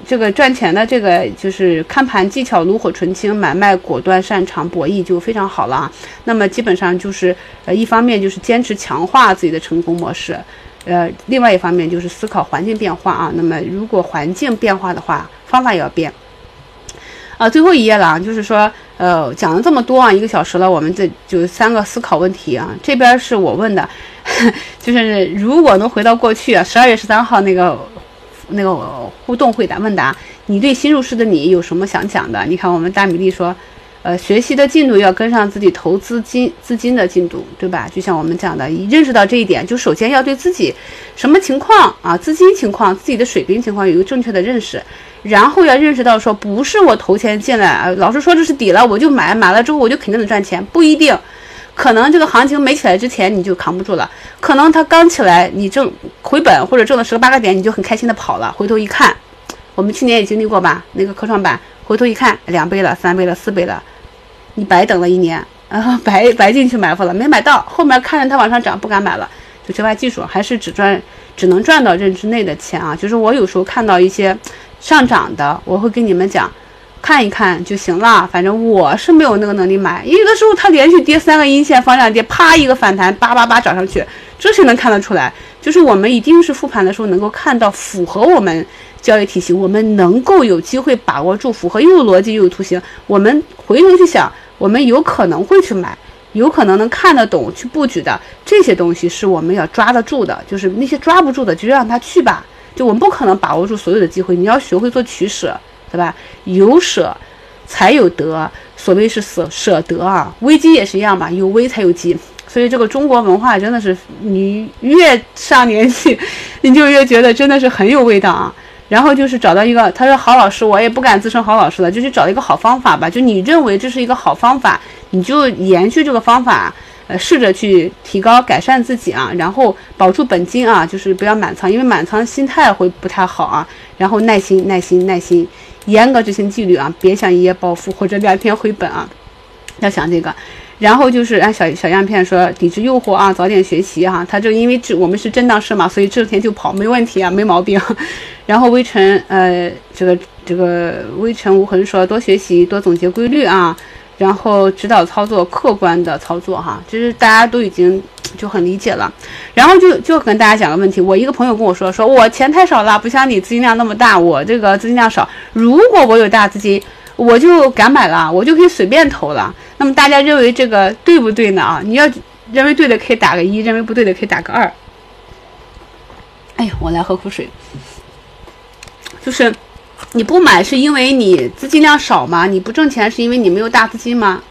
[SPEAKER 1] 这个赚钱的这个就是看盘技巧炉火纯青，买卖果断擅长博弈就非常好了。那么基本上就是呃，一方面就是坚持强化自己的成功模式，呃，另外一方面就是思考环境变化啊。那么如果环境变化的话，方法也要变。啊，最后一页了啊，就是说呃，讲了这么多啊，一个小时了，我们这就三个思考问题啊。这边是我问的，[LAUGHS] 就是如果能回到过去啊，十二月十三号那个。那个互动会答问答，你对新入市的你有什么想讲的？你看我们大米粒说，呃，学习的进度要跟上自己投资金资金的进度，对吧？就像我们讲的，认识到这一点，就首先要对自己什么情况啊，资金情况、自己的水平情况有一个正确的认识，然后要认识到说，不是我投钱进来啊，老师说这是底了，我就买，买了之后我就肯定能赚钱，不一定。可能这个行情没起来之前你就扛不住了，可能它刚起来你挣回本或者挣了十个八个点你就很开心的跑了，回头一看，我们去年也经历过吧，那个科创板回头一看两倍了三倍了四倍了，你白等了一年啊，[LAUGHS] 白白进去埋伏了，没买到，后面看着它往上涨不敢买了，就这块技术还是只赚只能赚到认知内的钱啊，就是我有时候看到一些上涨的，我会跟你们讲。看一看就行了，反正我是没有那个能力买。有的时候它连续跌三个阴线，放量跌，啪一个反弹，叭叭叭涨上去，这谁能看得出来？就是我们一定是复盘的时候能够看到符合我们交易体系，我们能够有机会把握住，符合又有逻辑又有图形。我们回头去想，我们有可能会去买，有可能能看得懂去布局的这些东西是我们要抓得住的。就是那些抓不住的，就让它去吧。就我们不可能把握住所有的机会，你要学会做取舍。对吧？有舍才有得，所谓是舍舍得啊。危机也是一样吧，有危才有机。所以这个中国文化真的是，你越上年纪，你就越觉得真的是很有味道啊。然后就是找到一个，他说好老师，我也不敢自称好老师了，就去找一个好方法吧。就你认为这是一个好方法，你就延续这个方法，呃，试着去提高改善自己啊。然后保住本金啊，就是不要满仓，因为满仓心态会不太好啊。然后耐心，耐心，耐心。严格执行纪律啊，别想一夜暴富或者两天回本啊，要想这个。然后就是按小小样片说，抵制诱惑啊，早点学习哈。他就因为这我们是震荡市嘛，所以这天就跑没问题啊，没毛病。然后微尘呃，这个这个微尘无痕说，多学习，多总结规律啊。然后指导操作，客观的操作哈，就是大家都已经就很理解了。然后就就跟大家讲个问题，我一个朋友跟我说，说我钱太少了，不像你资金量那么大，我这个资金量少。如果我有大资金，我就敢买了，我就可以随便投了。那么大家认为这个对不对呢？啊，你要认为对的可以打个一，认为不对的可以打个二。哎呀，我来喝口水。就是你不买是因为你资金量少吗？你不挣钱是因为你没有大资金吗？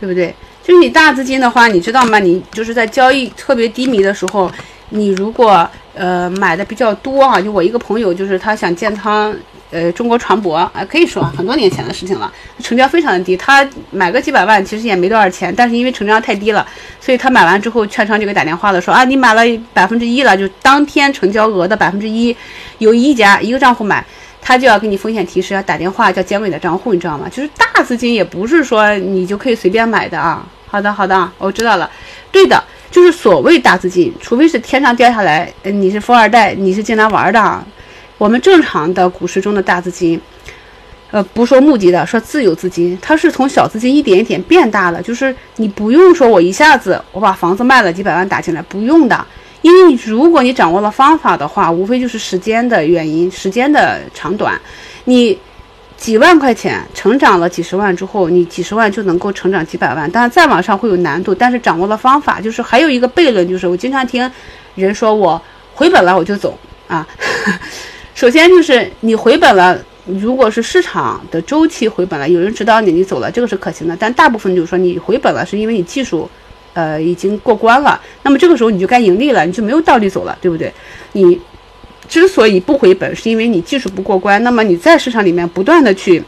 [SPEAKER 1] 对不对？就是你大资金的话，你知道吗？你就是在交易特别低迷的时候，你如果呃买的比较多啊，就我一个朋友，就是他想建仓。呃，中国船舶啊，可以说很多年前的事情了，成交非常的低。他买个几百万，其实也没多少钱，但是因为成交量太低了，所以他买完之后，券商就给打电话了，说啊，你买了百分之一了，就当天成交额的百分之一，有一家一个账户买，他就要给你风险提示，要打电话叫监委的账户，你知道吗？就是大资金也不是说你就可以随便买的啊。好的，好的，我知道了。对的，就是所谓大资金，除非是天上掉下来，你是富二代，你是进来玩的啊。我们正常的股市中的大资金，呃，不说目的的，说自由资金，它是从小资金一点一点变大的。就是你不用说我一下子我把房子卖了几百万打进来，不用的。因为如果你掌握了方法的话，无非就是时间的原因，时间的长短。你几万块钱成长了几十万之后，你几十万就能够成长几百万。当然再往上会有难度，但是掌握了方法，就是还有一个悖论，就是我经常听人说我回本了我就走啊。首先就是你回本了，如果是市场的周期回本了，有人指导你，你走了，这个是可行的。但大部分就是说你回本了，是因为你技术，呃，已经过关了。那么这个时候你就该盈利了，你就没有道理走了，对不对？你之所以不回本，是因为你技术不过关。那么你在市场里面不断的去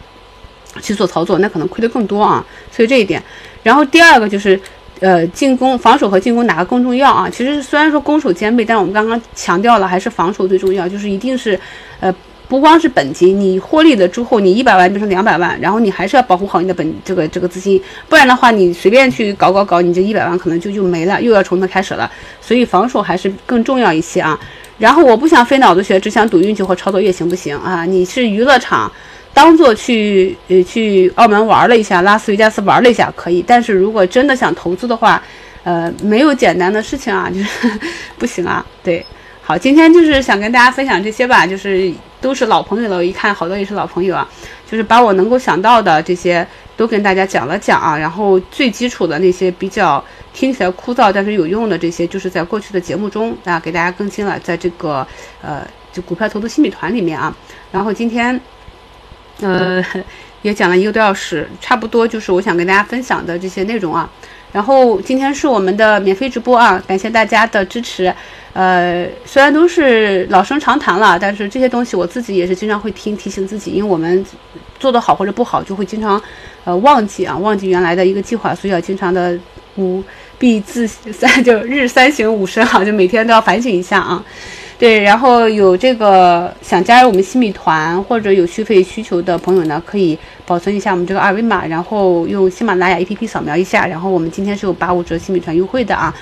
[SPEAKER 1] 去做操作，那可能亏的更多啊。所以这一点。然后第二个就是。呃，进攻、防守和进攻哪个更重要啊？其实虽然说攻守兼备，但我们刚刚强调了，还是防守最重要。就是一定是，呃，不光是本金，你获利了之后，你一百万变成两百万，然后你还是要保护好你的本这个这个资金，不然的话，你随便去搞搞搞，你这一百万可能就就没了，又要从头开始了。所以防守还是更重要一些啊。然后我不想费脑子学，只想赌运气或操作业行不行啊？你是娱乐场。当做去呃去澳门玩了一下，拉斯维加斯玩了一下可以，但是如果真的想投资的话，呃，没有简单的事情啊，就是不行啊。对，好，今天就是想跟大家分享这些吧，就是都是老朋友了，我一看好多也是老朋友啊，就是把我能够想到的这些都跟大家讲了讲啊，然后最基础的那些比较听起来枯燥但是有用的这些，就是在过去的节目中啊给大家更新了，在这个呃就股票投资新米团里面啊，然后今天。呃，也讲了一个多小时，差不多就是我想跟大家分享的这些内容啊。然后今天是我们的免费直播啊，感谢大家的支持。呃，虽然都是老生常谈了，但是这些东西我自己也是经常会听，提醒自己，因为我们做得好或者不好，就会经常呃忘记啊，忘记原来的一个计划，所以要经常的五必自 [LAUGHS] 三就日三省吾身啊，就每天都要反省一下啊。对，然后有这个想加入我们新米团或者有续费需求的朋友呢，可以保存一下我们这个二维码，然后用喜马拉雅 APP 扫描一下。然后我们今天是有八五折新米团优惠的啊，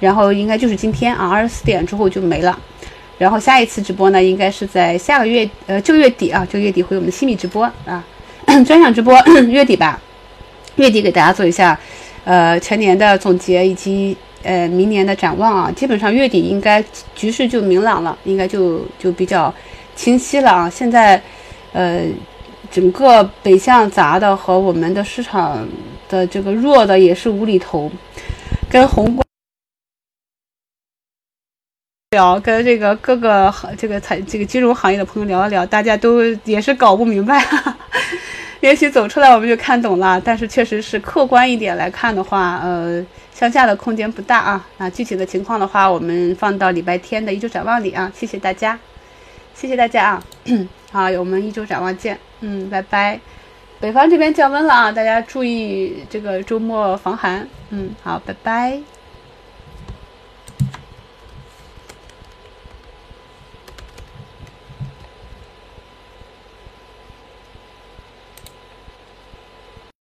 [SPEAKER 1] 然后应该就是今天啊，二十四点之后就没了。然后下一次直播呢，应该是在下个月呃这个月底啊，这个月底会有我们的新米直播啊，[COUGHS] 专享直播 [COUGHS] 月底吧，月底给大家做一下呃全年的总结以及。呃，明年的展望啊，基本上月底应该局势就明朗了，应该就就比较清晰了啊。现在，呃，整个北向砸的和我们的市场的这个弱的也是无厘头，跟宏观聊，跟这个各个行这个财这个金融行业的朋友聊了聊，大家都也是搞不明白。[LAUGHS] 也许走出来我们就看懂了，但是确实是客观一点来看的话，呃。向下的空间不大啊，那具体的情况的话，我们放到礼拜天的一周展望里啊。谢谢大家，谢谢大家啊。[CLEARS THROAT] 好，我们一周展望见。嗯，拜拜。北方这边降温了啊，大家注意这个周末防寒。嗯，好，拜拜。